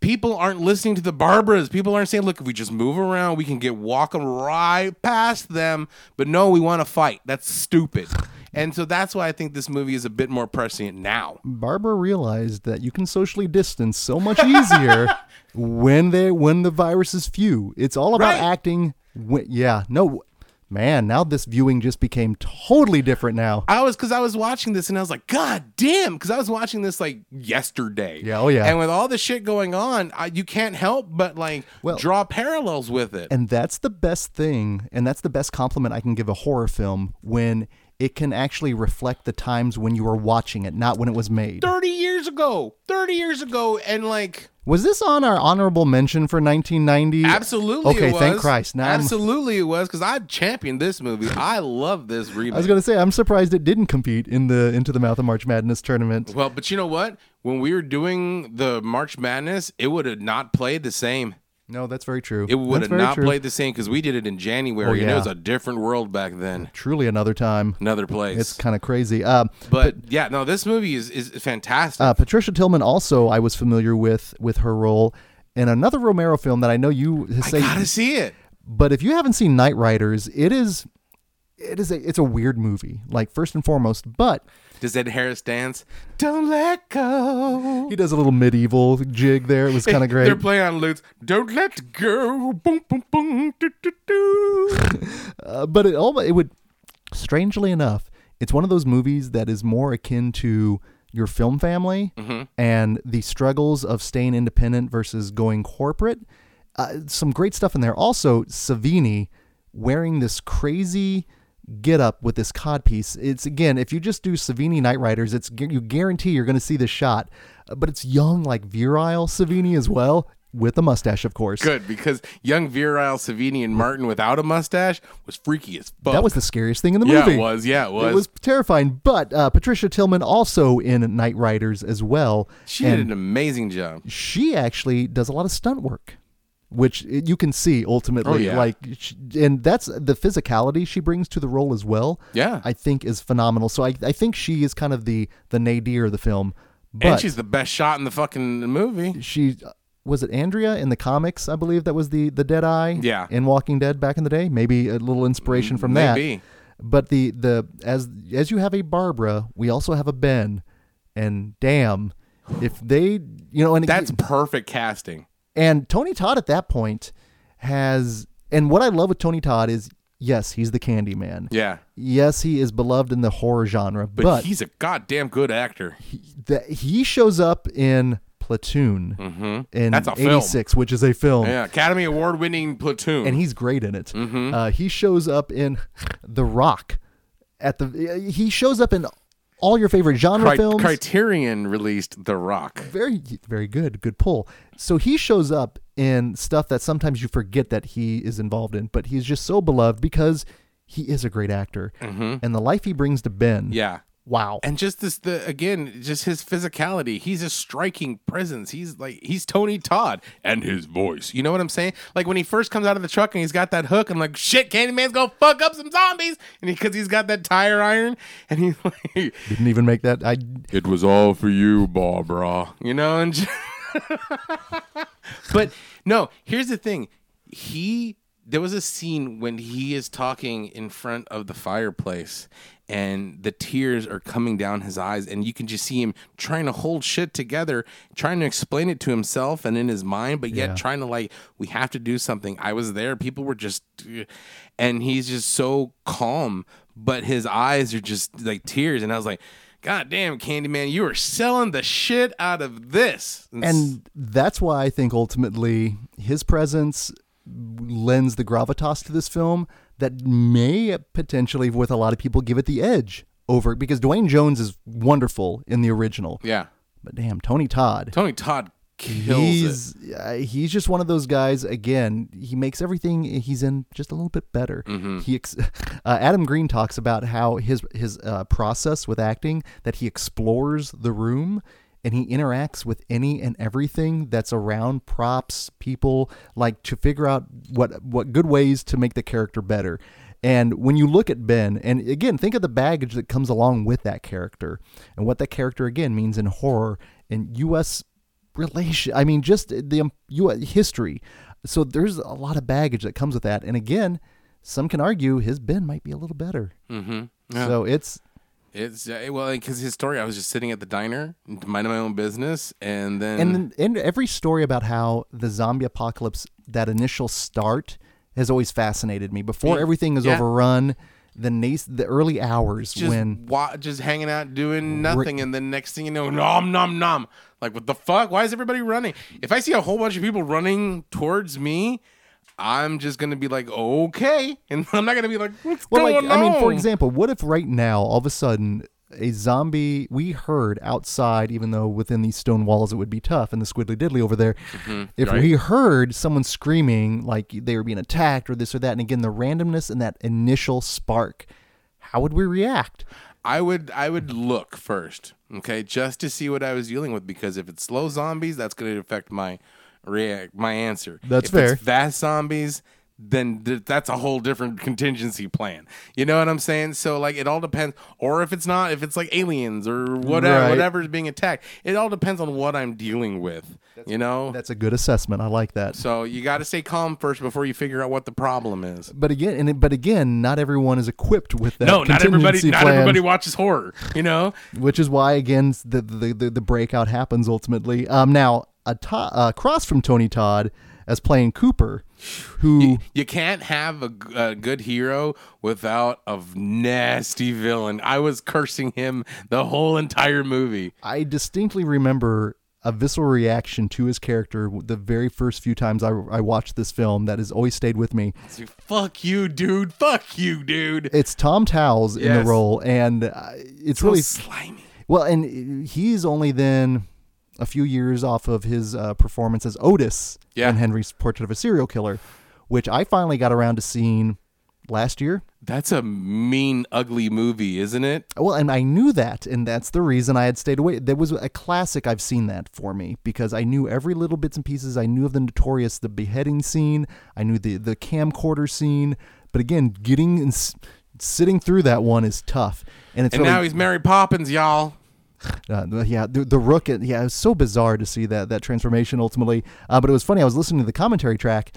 People aren't listening to the Barbaras. People aren't saying, "Look, if we just move around, we can get walking right past them." But no, we want to fight. That's stupid. And so that's why I think this movie is a bit more prescient now. Barbara realized that you can socially distance so much easier when they when the virus is few. It's all about Right. acting. When, yeah, no, man. Now this viewing just became totally different. Now, I was because I was watching this and I was like, God damn! Because I was watching this like yesterday. Yeah, oh, yeah. And with all the shit going on, I, you can't help but like Well- draw parallels with it. and that's the best thing, and that's the best compliment I can give a horror film when it can actually reflect the times when you were watching it, not when it was made. Thirty years ago, thirty years ago, and like Was this on our honorable mention for 1990? absolutely, Okay, it was. thank Christ. Now I'm- absolutely, it was because I championed this movie. I love this remake. I was gonna say I'm surprised it didn't compete in the Into the Mouth of March Madness tournament. well, but you know what? When we were doing the March Madness, it would have not played the same. No, that's very true. It would That's have not true. played the same because we did it in January, Oh, and it was a different world back then. Truly another time. Another place. It's kind of crazy. Uh, But, yeah, no, this movie is, is fantastic. uh, Patricia Tillman also I was familiar with with her role in another Romero film that I know you I gotta see it. But if you haven't seen Knightriders, it is it is a it's a weird movie. Like first and foremost, but Does Ed Harris dance? Don't let go. he does a little medieval jig there. It was kind of great. They're playing on lutes. Don't let go. Boom, boom, boom. Do, do, do. Uh, but it all it would strangely enough it's one of those movies that is more akin to your film family Mm-hmm. and the struggles of staying independent versus going corporate uh, some great stuff in there also savini wearing this crazy get up with this codpiece it's again if you just do savini Knightriders it's you guarantee you're going to see this shot but it's young like virile savini as well with a mustache of course Good, because young virile Savini and Martin without a mustache was freaky as fuck. that was the scariest thing in the yeah, movie it was. Yeah, it was. It was terrifying. But uh, Patricia Tillman also in Knightriders as well. she did an amazing job. she actually does a lot of stunt work, which you can see ultimately. Oh, yeah. Like, and that's the physicality she brings to the role as well. Yeah. I think is phenomenal. So I, I think she is kind of the the nadir of the film. But and she's the best shot in the fucking movie. she uh, was it Andrea in the comics? I believe that was the the Dead Eye. Yeah. In Walking Dead back in the day, maybe a little inspiration from that. Maybe. But the the as as you have a Barbara, we also have a Ben, and damn, if they you know and That's perfect casting. And Tony Todd at that point has and what I love with Tony Todd is yes he's the Candyman. Yeah. Yes, he is beloved in the horror genre, But, but, he's a goddamn good actor. the, he shows up in Platoon in Mm-hmm. That's a film. '86, which is a film. Yeah, Academy Award winning platoon. and he's great in it. Mm-hmm. Uh, he shows up in The Rock. At the he shows up in all your favorite genre Cri- films. Criterion released The Rock. very very good, good pull. So he shows up in stuff that sometimes you forget that he is involved in, but he's just so beloved because he is a great actor, and the life he brings to Ben. Mm-hmm. Yeah. Wow. And just this, the again, just his physicality. He's a striking presence. He's like he's Tony Todd and his voice. You know what I'm saying? Like when he first comes out of the truck and he's got that hook, I'm like, shit, Candyman's gonna fuck up some zombies, and because he, has got that tire iron, and he's like, Didn't even make that. I it was all for you, Barbara. You know, and but no, here's the thing. He there was a scene when he is talking in front of the fireplace and the tears are coming down his eyes and you can just see him trying to hold shit together trying to explain it to himself and in his mind but yet Yeah. trying to like we have to do something. I was there. People were just and he's just so calm but his eyes are just like tears and i was like god damn candyman you are selling the shit out of this. And that's why I think ultimately his presence lends the gravitas to this film that may potentially, with a lot of people, give it the edge over because Duane Jones is wonderful in the original, yeah but damn, Tony Todd. tony todd kills it he's uh, he's just one of those guys. Again, he makes everything he's in just a little bit better. Mm-hmm. He ex- uh, Adam Green talks about how his his uh, process with acting that he explores the room and he interacts with any and everything that's around props, people, like to figure out what what good ways to make the character better. And when you look at Ben, and again, think of the baggage that comes along with that character and what that character again means in horror and U.S relation i mean just the um, you history so there's a lot of baggage that comes with that and again some can argue his ben might be a little better mm-hmm. yeah. so it's It's uh, well, because his story, I was just sitting at the diner, minding my own business, and then, and then and every story about how the zombie apocalypse that initial start has always fascinated me before Yeah. everything is Yeah. overrun the nas- the early hours just when wa- just hanging out doing nothing, and then next thing you know, nom nom nom. Like what the fuck? Why is everybody running? If I see a whole bunch of people running towards me, I'm just gonna be like, okay, and I'm not gonna be like, what's Well, like going I mean, for example, what if right now, all of a sudden, a zombie we heard outside, even though within these stone walls it would be tough, and the squiddly diddly over there, mm-hmm. if right. we heard someone screaming like they were being attacked or this or that, and again the randomness and that initial spark, how would we react? I would I would look first, okay, just to see what I was dealing with because if it's slow zombies, that's going to affect my react my answer. That's if fair. It's fast zombies, then th- that's a whole different contingency plan. You know what I'm saying? So like it all depends. Or if it's not, if it's like aliens or whatever, Right. whatever's being attacked, it all depends on what I'm dealing with. you know. That's a good assessment. I like that. So you got to stay calm first before you figure out what the problem is. But again, and it- but again, not everyone is equipped with that. No, not everybody. contingency Not everybody watches horror. You know. which is why again the the, the, the breakout happens ultimately. Um, now a to- uh, across from Tony Todd as playing Cooper, who You can't have a good hero without a nasty villain. I was cursing him the whole entire movie. I distinctly remember a visceral reaction to his character the very first few times I, I watched this film that has always stayed with me. Like, Fuck you, dude. Fuck you, dude. It's Tom Towles in the role, and uh, it's So really slimy. well. And he's only then a few years off of his uh, performance as Otis Yeah. in Henry's Portrait of a Serial Killer, which I finally got around to seeing last year. That's a mean, ugly movie, isn't it? Well, and I knew that, and that's the reason I had stayed away. There was a classic I've seen that for me because I knew every little bits and pieces. I knew of the notorious the beheading scene. I knew the the camcorder scene. But again, getting and s- sitting through that one is tough, and it's And really, now he's Mary Poppins, y'all. Uh, yeah, the, the rook. Yeah, it was so bizarre to see that that transformation ultimately. Uh, but it was funny. I was listening to the commentary track,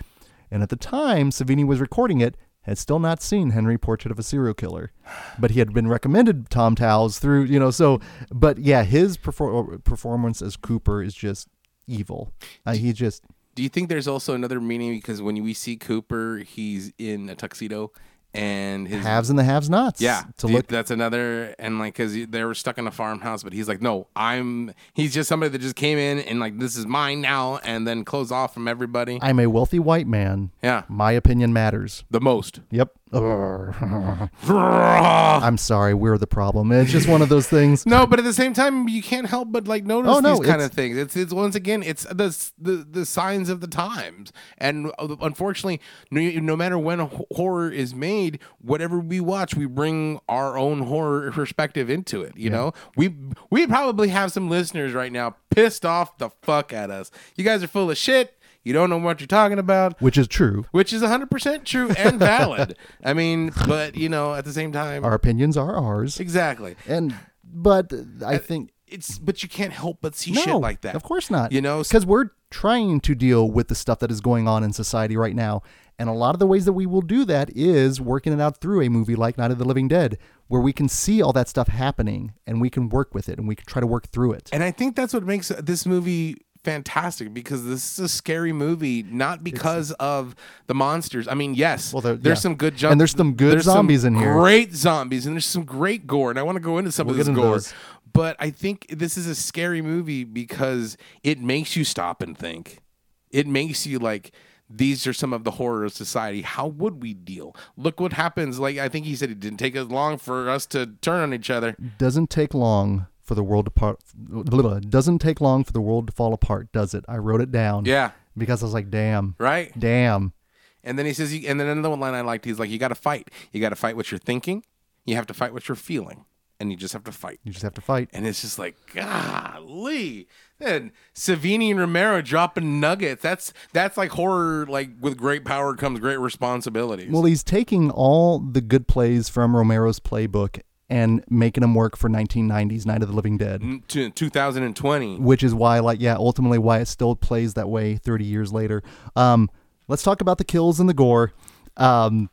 and at the time Savini was recording it, had still not seen Henry Portrait of a Serial Killer, but he had been recommended Tom Towles through you know. So, but yeah, his perfor- performance as Cooper is just evil. Uh, he just Do you think there's also another meaning because when we see Cooper, he's in a tuxedo and his haves and the have nots. Yeah, to look. That's another, and like, cause they were stuck in a farmhouse, but he's like, no, I'm. He's just somebody that just came in and like, this is mine now, and then close off from everybody. I'm a wealthy white man. yeah, My opinion matters. the most. Yep. I'm sorry, we're the problem. It's just one of those things. No, but at the same time, you can't help but like notice Oh, no, these kind of things. It's it's once again, it's the the the signs of the times, and uh, unfortunately, no, no matter when horror is made, whatever we watch, we bring our own horror perspective into it. You know, we we probably have some listeners right now pissed off the fuck at us. You guys are full of shit. You don't know what you're talking about. Which is true. Which is 100% true and valid. I mean, but, you know, at the same time, Our opinions are ours. exactly. And but I uh, think it's but you can't help but see no, shit like that. Of course not. You know, because we're trying to deal with the stuff that is going on in society right now. And a lot of the ways that we will do that is working it out through a movie like Night of the Living Dead, where we can see all that stuff happening and we can work with it and we can try to work through it. And I think that's what makes this movie fantastic because this is a scary movie, not because of the monsters. I mean, yes, Well, there- there's yeah. some good jump, And there's some good there's some zombies in here. Great zombies, and there's some great gore. And I want to go into some We'll of this gore. those. But I think this is a scary movie because it makes you stop and think. It makes you like. These are some of the horrors of society. How would we deal? Look what happens. Like I think he said, it didn't take as long for us to turn on each other. Doesn't take long for the world to part. Doesn't take long for the world to fall apart, does it? I wrote it down. Yeah, Because I was like, damn, right. damn. And then he says, and then another one line I liked, he's like, you got to fight. You got to fight what you're thinking. You have to fight what you're feeling. And you just have to fight. You just have to fight. And it's just like, golly. Then Savini and Romero dropping nuggets. That's that's like horror. Like with great power comes great responsibilities. Well, he's taking all the good plays from Romero's playbook and making them work for 1990s Night of the Living Dead. Mm, to 2020. which is why like yeah ultimately why it still plays that way 30 years later um let's talk about the kills and the gore um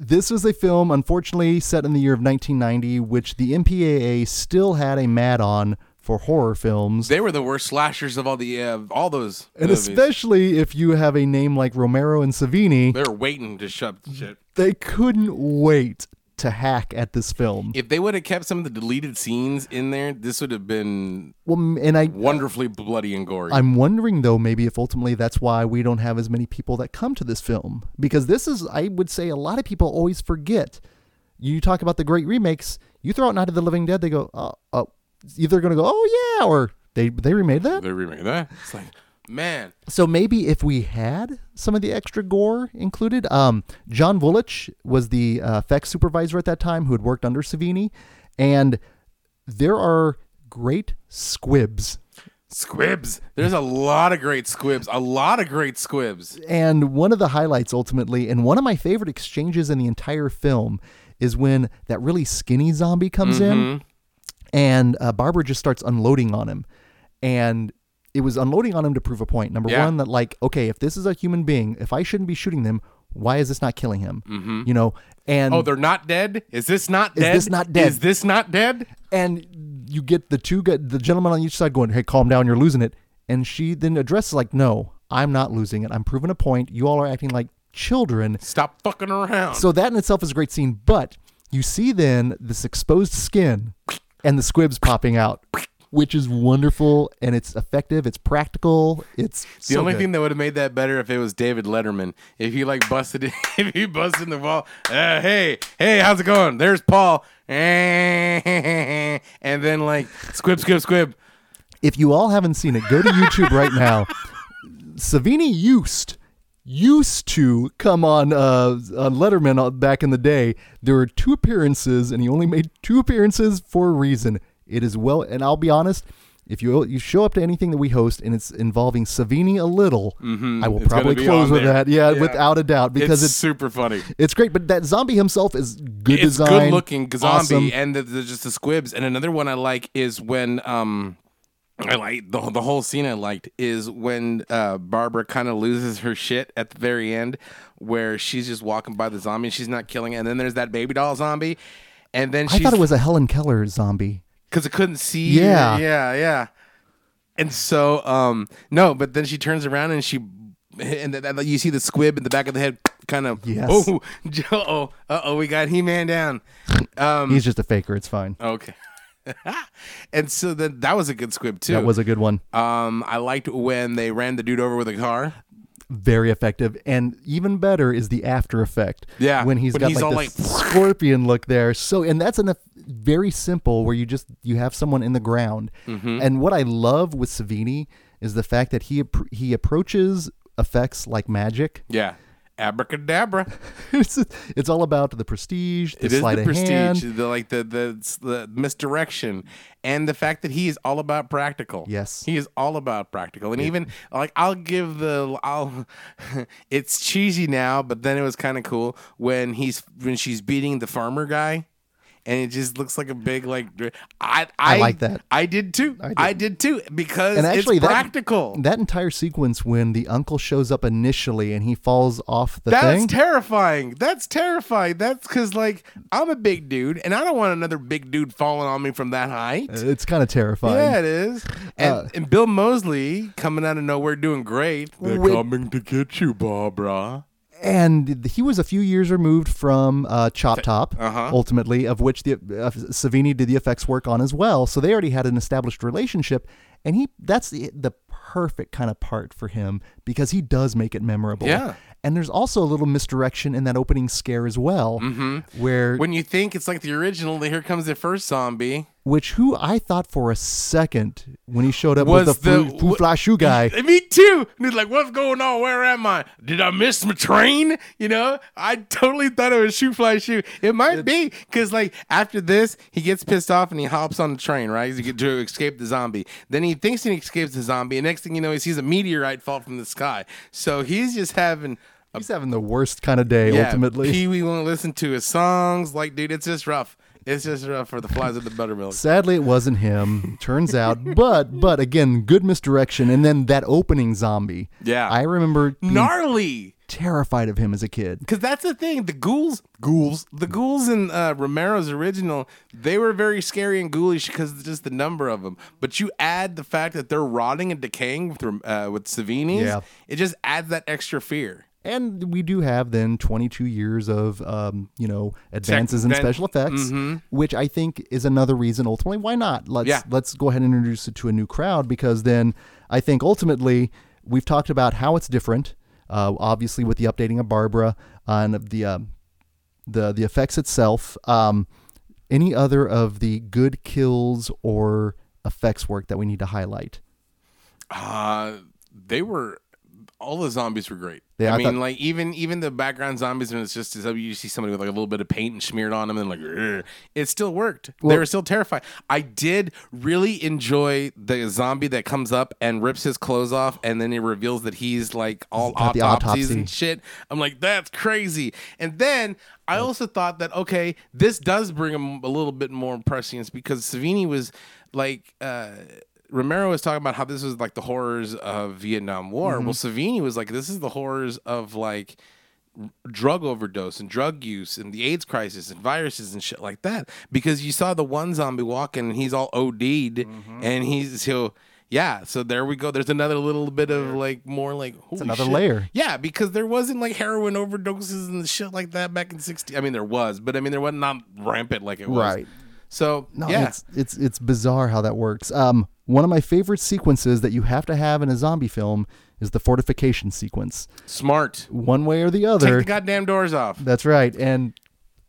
this was a film unfortunately set in the year of 1990 which the mpaa still had a mad on for horror films They were the worst slashers of all the uh, all those and movies. especially if you have a name like romero and savini they were waiting to shut shit. they couldn't wait to hack at this film If they would have kept some of the deleted scenes in there, this would have been well and i wonderfully bloody and gory. I'm wondering though, maybe if ultimately that's why we don't have as many people that come to this film because this is, I would say, a lot of people always forget. You talk about the great remakes. You throw out Night of the Living Dead, they go, oh, oh either going to go, oh yeah, or they they remade that. they remade that. It's like, man, So maybe if we had some of the extra gore included, um, John Vulich was the uh, effects supervisor at that time who had worked under Savini, and there are great squibs squibs. There's a lot of great squibs. A lot of great squibs. And one of the highlights, ultimately, and one of my favorite exchanges in the entire film, is when that really skinny zombie comes in and uh, Barbara just starts unloading on him. And it was unloading on him to prove a point. Number Yeah. one, that, like, okay, if this is a human being, if I shouldn't be shooting them, why is this not killing him? Mm-hmm. You know, and Oh, they're not dead. Is this not dead? Is this not dead? Is this not dead? and you get the two gu- the gentleman on each side going, "Hey, calm down, you're losing it." And she then addresses like, "No, I'm not losing it. I'm proving a point. You all are acting like children." Stop fucking around. So that in itself is a great scene, but you see then this exposed skin and the squibs popping out, which is wonderful and it's effective, it's practical, it's the so only good. thing that would have made that better if it was David Letterman. If he like busted it, if he busted in the wall. Uh, hey, hey, how's it going? There's Paul. And then like squib, squib, squib. if you all haven't seen it, go to YouTube right now. Savini used used to come on uh, on Letterman uh, back in the day. There were two appearances, and he only made two appearances for a reason. It is well, and I'll be honest. If you you show up to anything that we host and it's involving Savini a little, I will Mm-hmm. It's probably close with there. that. Yeah, Yeah. without a doubt, because it's, it's super funny. it's great. But that zombie himself is good it's design, good looking zombie awesome. and the, the, just the squibs and another one i like is when um i like the, the whole scene i liked is when uh barbara kind of loses her shit at the very end where she's just walking by the zombie and she's not killing it and then there's that baby doll zombie and then I thought it was a Helen Keller zombie. Because it couldn't see Yeah. yeah yeah and so um no but then she turns around and she and then you see the squib in the back of the head kind of Yes. oh oh uh-oh we got he-man down um He's just a faker. It's fine. Okay. and so then that was a good squib too. That was a good one. um I liked when they ran the dude over with a car. Very effective and even better is the after effect Yeah, when he's when got he's like this like- scorpion look there so and that's an eff- very simple where you just you have someone in the ground Mm-hmm. and what i love with savini is the fact that he he approaches effects like magic Yeah. Abracadabra. it's, it's all about the prestige the It is the prestige, the like the, the the misdirection, and the fact that he is all about practical. Yes. he is all about practical, and even like I'll give the I'll. it's cheesy now, but then it was kind of cool when he's when she's beating the farmer guy, and it just looks like a big like. dr- I I, like that. I did too. I did, too because And actually, it's that- practical. That entire sequence when the uncle shows up initially and he falls off the That's thing. terrifying. That's terrifying. That's because like I'm a big dude, and I don't want another big dude falling on me from that height. it's kind of terrifying. Yeah, it is. And, Uh, and Bill Moseley coming out of nowhere doing great. They're coming to get you, Barbara. And he was a few years removed from uh, Chop Top, Uh-huh. ultimately, of which the uh, Savini did the effects work on as well. So they already had an established relationship, and he that's the, the perfect kind of part for him because he does make it memorable. Yeah. And there's also a little misdirection in that opening scare as well, where When you think it's like the original, here comes the first zombie. Which who I thought for a second when he showed up Was with the, the- Fu- Fu Fla Shu guy. Me too. And he's like, "What's going on? Where am I? Did I miss my train?" You know, I totally thought it was shoe fly shoe. It might be because like after this, he gets pissed off and he hops on the train, right? To get to escape the zombie. Then he thinks he escapes the zombie, and next thing you know, he sees a meteorite fall from the sky. So he's just having. A, He's having the worst kind of day, yeah, ultimately. Pee Wee won't listen to his songs. Like, dude, it's just rough. It's just rough for the flies of the buttermilk. Sadly, it wasn't him. Turns out, but but again, good misdirection. And then that opening zombie. Yeah. I remember being Gnarly. terrified of him as a kid. Because that's the thing. The ghouls, ghouls, the ghouls in uh, Romero's original, they were very scary and ghoulish because of just the number of them. But you add the fact that they're rotting and decaying with uh, with Savini's, Yeah. it just adds that extra fear. And we do have then 22 years of um, you know advances in then- special effects, which I think is another reason. Ultimately, why not? Let's Yeah. let's go ahead and introduce it to a new crowd because then I think ultimately we've talked about how it's different. Uh, obviously, with the updating of Barbara and the um the the effects itself. Um, any other of the good kills or effects work that we need to highlight? Uh, they were all the zombies were great. Yeah, I I mean, thought- like even even the background zombies, and it's just you see somebody with like a little bit of paint and smeared on them, and like "Ugh," it still worked. they were still terrifying. I did really enjoy the zombie that comes up and rips his clothes off, and then it reveals that he's like all autopsies autopsy. and shit. I'm like, that's crazy. And then I also thought that okay, this does bring him a little bit more prescience because Savini was like. uh Romero was talking about how this was like the horrors of Vietnam War. Mm-hmm. Well, Savini was like, this is the horrors of like drug overdose and drug use and the AIDS crisis and viruses and shit like that. Because you saw the one zombie walking and he's all OD'd Mm-hmm. and he's he'll yeah. So there we go. There's another little bit of like more like another shit. layer. Yeah, because there wasn't like heroin overdoses and shit like that back in '60. I mean, there was, but I mean, there wasn't not rampant like it was. Right. So No, yeah, it's it's it's bizarre how that works. Um, one of my favorite sequences that you have to have in a zombie film is the fortification sequence. smart. One way or the other. Take the goddamn doors off. That's right. And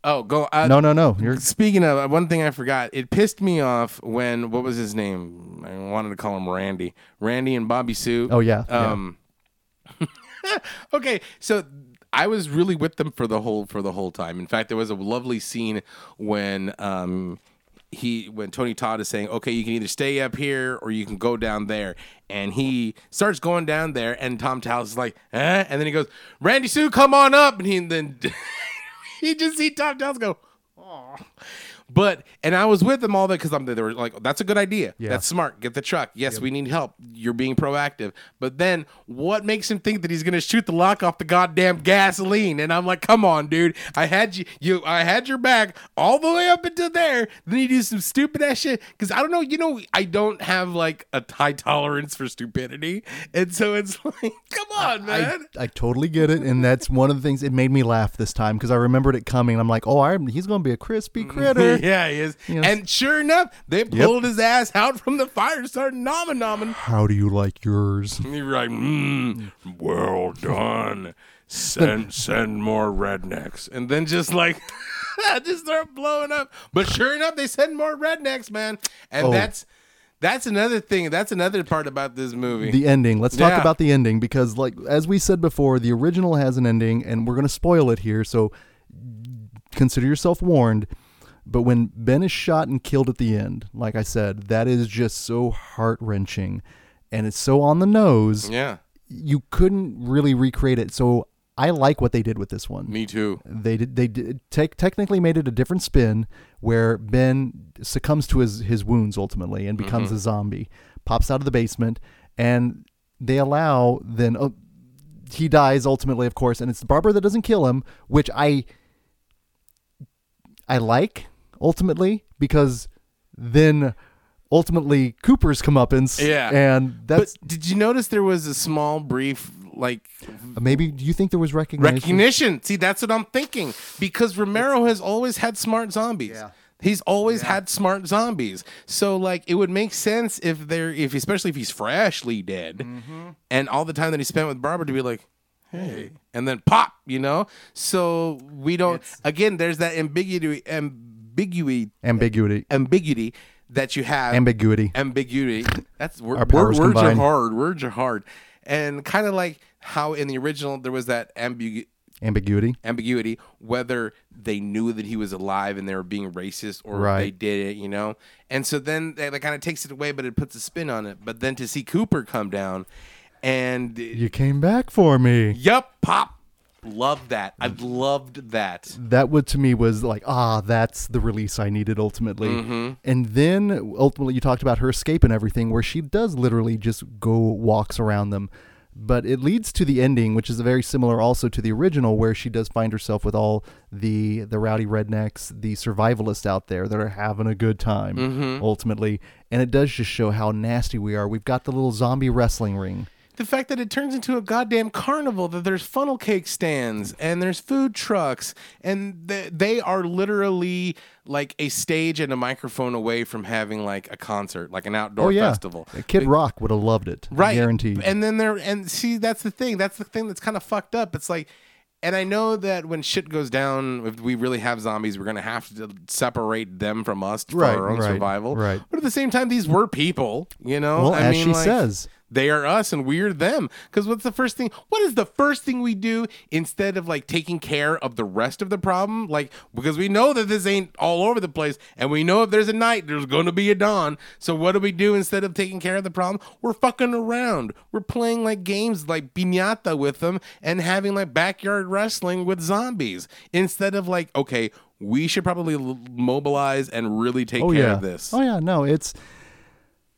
Oh, go. Uh, no, no, no. You're Speaking of one thing I forgot, it pissed me off when what was his name? I wanted to call him Randy, Randy and Bobby Sue. Oh, yeah, yeah. Um. okay, so I was really with them for the whole for the whole time. In fact, there was a lovely scene when um he when Tony Todd is saying, "Okay, you can either stay up here or you can go down there," and he starts going down there, and Tom Tallis is like, "Eh," and then he goes, "Randy Sue, come on up," and he and then he just see Tom Tallis go. "Aw." But and I was with them all that because I'm they were like, that's a good idea. Yeah. That's smart. Get the truck. Yes, we need help. You're being proactive. But then what makes him think that he's gonna shoot the lock off the goddamn gasoline? And I'm like, come on, dude. I had you you I had your back all the way up into there. Then you do some stupid ass shit. Cause I don't know, you know, I don't have like a high tolerance for stupidity. And so it's like, come on, I, man. I totally get it, and that's one of the things. It made me laugh this time because I remembered it coming. I'm like, oh, I, he's going to be a crispy critter. yeah, he is. know. And sure enough, they pulled his ass out from the fire and started nomming nomming. How do you like yours? And you're like, mm, well done. Send send more rednecks. And then just like just start blowing up. But sure enough, they send more rednecks, man. And Oh. that's that's another thing. That's another part about this movie. The ending. Let's talk Yeah. about the ending because, like as we said before, the original has an ending, and we're going to spoil it here. So consider yourself warned. But when Ben is shot and killed at the end, like I said, that is just so heart wrenching, and it's so on the nose. yeah. You couldn't really recreate it. So I like what they did with this one. Me too. They did. They did, tech technically made it a different spin, where Ben succumbs to his his wounds ultimately and becomes mm-hmm. a zombie, pops out of the basement, and they allow then oh, he dies ultimately, of course, and it's Barbara that doesn't kill him, which I I like ultimately because then ultimately Cooper's comeuppance, Yeah. and that's But did you notice there was a small brief like maybe. Do you think there was recognition? recognition? See, that's what I'm thinking because Romero has always had smart zombies. Yeah. He's always had smart zombies. So like it would make sense if they're if especially if he's freshly dead Mm-hmm. and all the time that he spent with Barbara to be like, hey, and then pop, you know? So we don't again, there's that ambiguity ambiguity Ambiguity. ambiguity that you have Ambiguity. ambiguity. That's wor- Our powers wor- words combined. are hard. Words are hard, and kind of like how in the original there was that ambigu- Ambiguity. ambiguity whether they knew that he was alive and they were being racist or Right. they did it, you know. And so then that, that kind of takes it away, but it puts a spin on it. But then to see Cooper come down, and You came back for me. yup, pop, loved that. I loved that. that would to me was like ah that's the release i needed ultimately Mm-hmm. and then ultimately you talked about her escape and everything where she does literally just go walks around them but it leads to the ending which is very similar also to the original where she does find herself with all the the rowdy rednecks the survivalists out there that are having a good time Mm-hmm. ultimately and it does just show how nasty we are we've got the little zombie wrestling ring the fact that it turns into a goddamn carnival that there's funnel cake stands and there's food trucks and th- they are literally like a stage and a microphone away from having like a concert like an outdoor oh yeah festival kid rock would have loved it right guaranteed and then there and see that's the thing that's the thing that's kind of fucked up it's like and I know that when shit goes down, if we really have zombies, we're gonna have to separate them from us for Right, our own right, survival. right. But at the same time, these were people, you know. Well, I as mean, she like, says. They are us and we're them. Because what's the first thing? What is the first thing we do instead of like taking care of the rest of the problem? Like, because we know that this ain't all over the place and we know if there's a night, there's going to be a dawn. So what do we do instead of taking care of the problem? We're fucking around. We're playing like games like piñata with them and having like backyard wrestling with zombies instead of like, okay, we should probably l- mobilize and really take oh care yeah of this. oh yeah no it's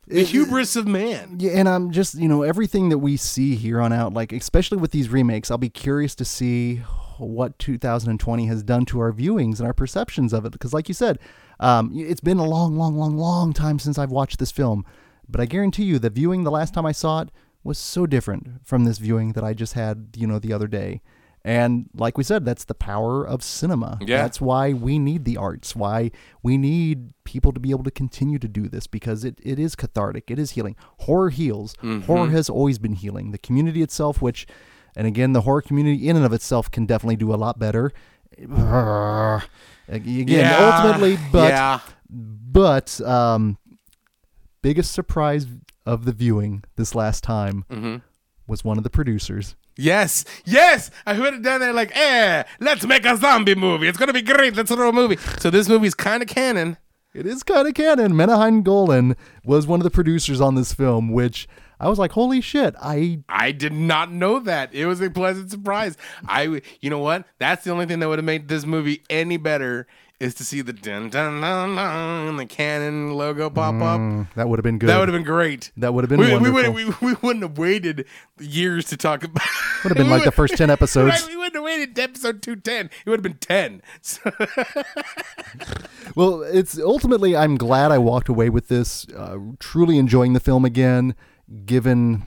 the hubris of man. Yeah, and I'm just you know everything that we see here on out, like especially with these remakes, I'll be curious to see what 2020 has done to our viewings and our perceptions of it. Because, like you said, um, it's been a long, long, long, long time since I've watched this film, but I guarantee you, the viewing the last time I saw it was so different from this viewing that I just had, you know, the other day. And like we said, that's the power of cinema. Yeah. That's why we need the arts, why we need people to be able to continue to do this because it, it is cathartic, it is healing. Horror heals. Horror has always been healing. The community itself, which, and again, the horror community in and of itself can definitely do a lot better. Again, Yeah. ultimately, but yeah. but um, biggest surprise of the viewing this last time Mm-hmm. was one of the producers. Yes, yes. I heard it down there like, eh, let's make a zombie movie. It's gonna be great. Let's throw a movie. So this movie's kind of Cannon. It is kind of Cannon. Menahem Golan was one of the producers on this film, which I was like, holy shit! I I did not know that. It was a pleasant surprise. I, you know what? That's the only thing that would have made this movie any better is to see the dun dun dun dun and the Cannon logo pop up. that would have been good. That would have been great. That would have been we, we, wonderful. would, we, we wouldn't have waited years to talk about. Would have been like the first 10 episodes. Right, we wouldn't have waited to episode two ten. It would have been ten. So, Well, it's ultimately I'm glad I walked away with this uh, truly enjoying the film again given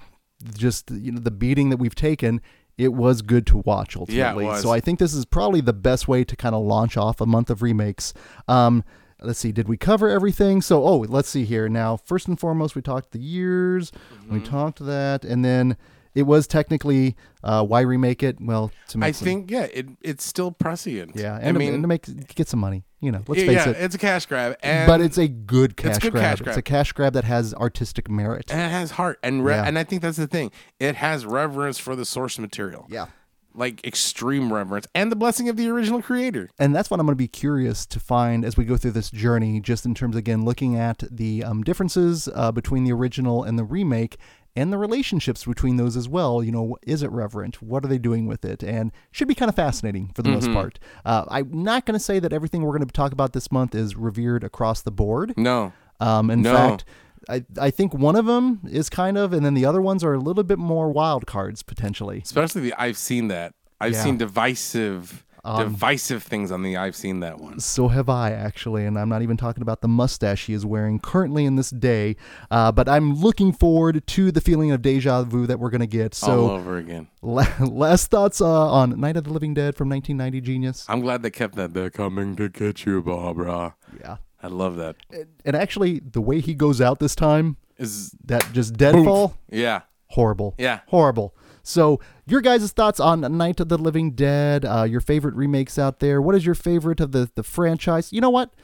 just you know the beating that we've taken it was good to watch ultimately. was. So I think this is probably the best way to kind of launch off a month of remakes. Um let's see did we cover everything? So oh, let's see here. Now, first and foremost we talked the years, Mm-hmm. we talked that and then it was technically uh, why remake it? Well, to make I some- think yeah, it it's still prescient. yeah, I and, to- mean, and to make get some money, you know. Let's yeah, face yeah, it. it's a cash grab, and but it's a good cash good grab. cash It's grab. a cash grab that has artistic merit. and it has heart and re- Yeah. and I think that's the thing. It has reverence for the source material. Yeah. like extreme reverence and the blessing of the original creator. And that's what I'm going to be curious to find as we go through this journey, just in terms, again, looking at the um, differences uh, between the original and the remake and the relationships between those as well. You know, is it reverent? What are they doing with it? And should be kind of fascinating for the most part. Uh, I'm not going to say that everything we're going to talk about this month is revered across the board. No. Um, in No. fact, I, I think one of them is kind of, and then the other ones are a little bit more wild cards potentially. Especially the I've seen that. I've Yeah. seen divisive divisive things on the I've seen that one. So have I, actually, and I'm not even talking about the mustache he is wearing currently in this day. Uh, but I'm looking forward to the feeling of deja vu that we're going to get. all So, over again. la- last thoughts uh, on Night of the Living Dead from 1990 Genius. I'm glad they kept that. They're coming to get you, Barbara. Yeah. I love that. And actually, the way he goes out this time, Is that just deadfall, yeah. horrible. Yeah. Horrible. So, your guys' thoughts on Night of the Living Dead, uh, your favorite remakes out there. What is your favorite of the, the franchise? You know what?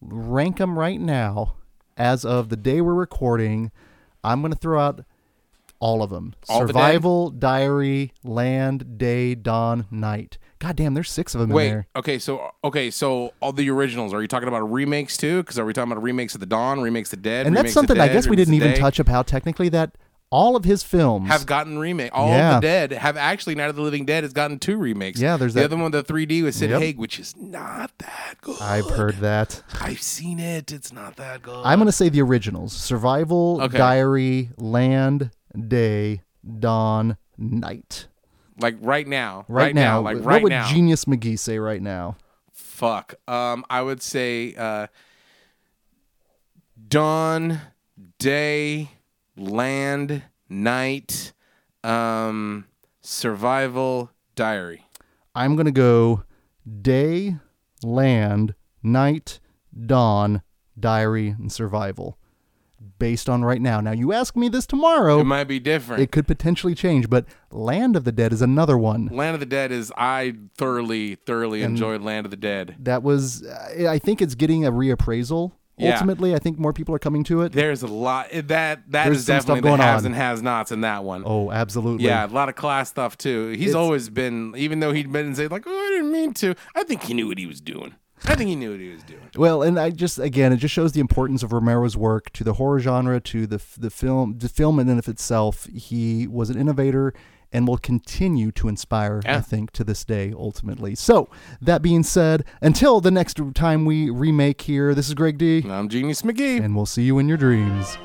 Rank them right now. As of the day we're recording, I'm going to throw out all of them All the Survival, Diary, Land, Day, Dawn, Night. God damn, there's six of them in Wait. there. Okay. So okay. So all the originals. Are you talking about remakes too? Because are we talking about remakes of the Dawn, remakes of the Dead, And that's something of I guess we didn't even touch up how technically that all of his films Have gotten remake. All Yeah. of the Dead have actually Night of the Living Dead has gotten two remakes. Yeah, there's the that- other one, the 3D with Sid Yep. Haig, which is not that good. I've heard that. I've seen it. It's not that good. I'm going to say the originals Survival, Okay. Diary, Land, Day, Dawn, Night. like right now. Right, now, Like what right would now. Genius McGee say right now? Fuck. Um, I would say uh, dawn, day, land, night, um, survival, diary. I'm going to go Day, Land, Night, Dawn, Diary, and Survival. Based on right now. Now, you ask me this tomorrow, It might be different. it could potentially change, but Land of the Dead is another one. Land of the Dead is I thoroughly, thoroughly enjoyed Land of the Dead. That was, I think it's getting a reappraisal. Yeah. Ultimately, I think more people are coming to it. There's a lot eh, that that There's is definitely the haves on. and has nots in that one. Oh, absolutely. Yeah, a lot of class stuff too. He's It's- always been, even though he'd been and say like, "Oh, I didn't mean to." I think he knew what he was doing. I think he knew what he was doing. Well, and I just again, it just shows the importance of Romero's work to the horror genre, to the the film, the film in and of itself. He was an innovator and will continue to inspire, I think, to this day, ultimately. So, that being said, until the next time we remake here, this is Greg D, I'm Genius McGee. and we'll see you in your dreams.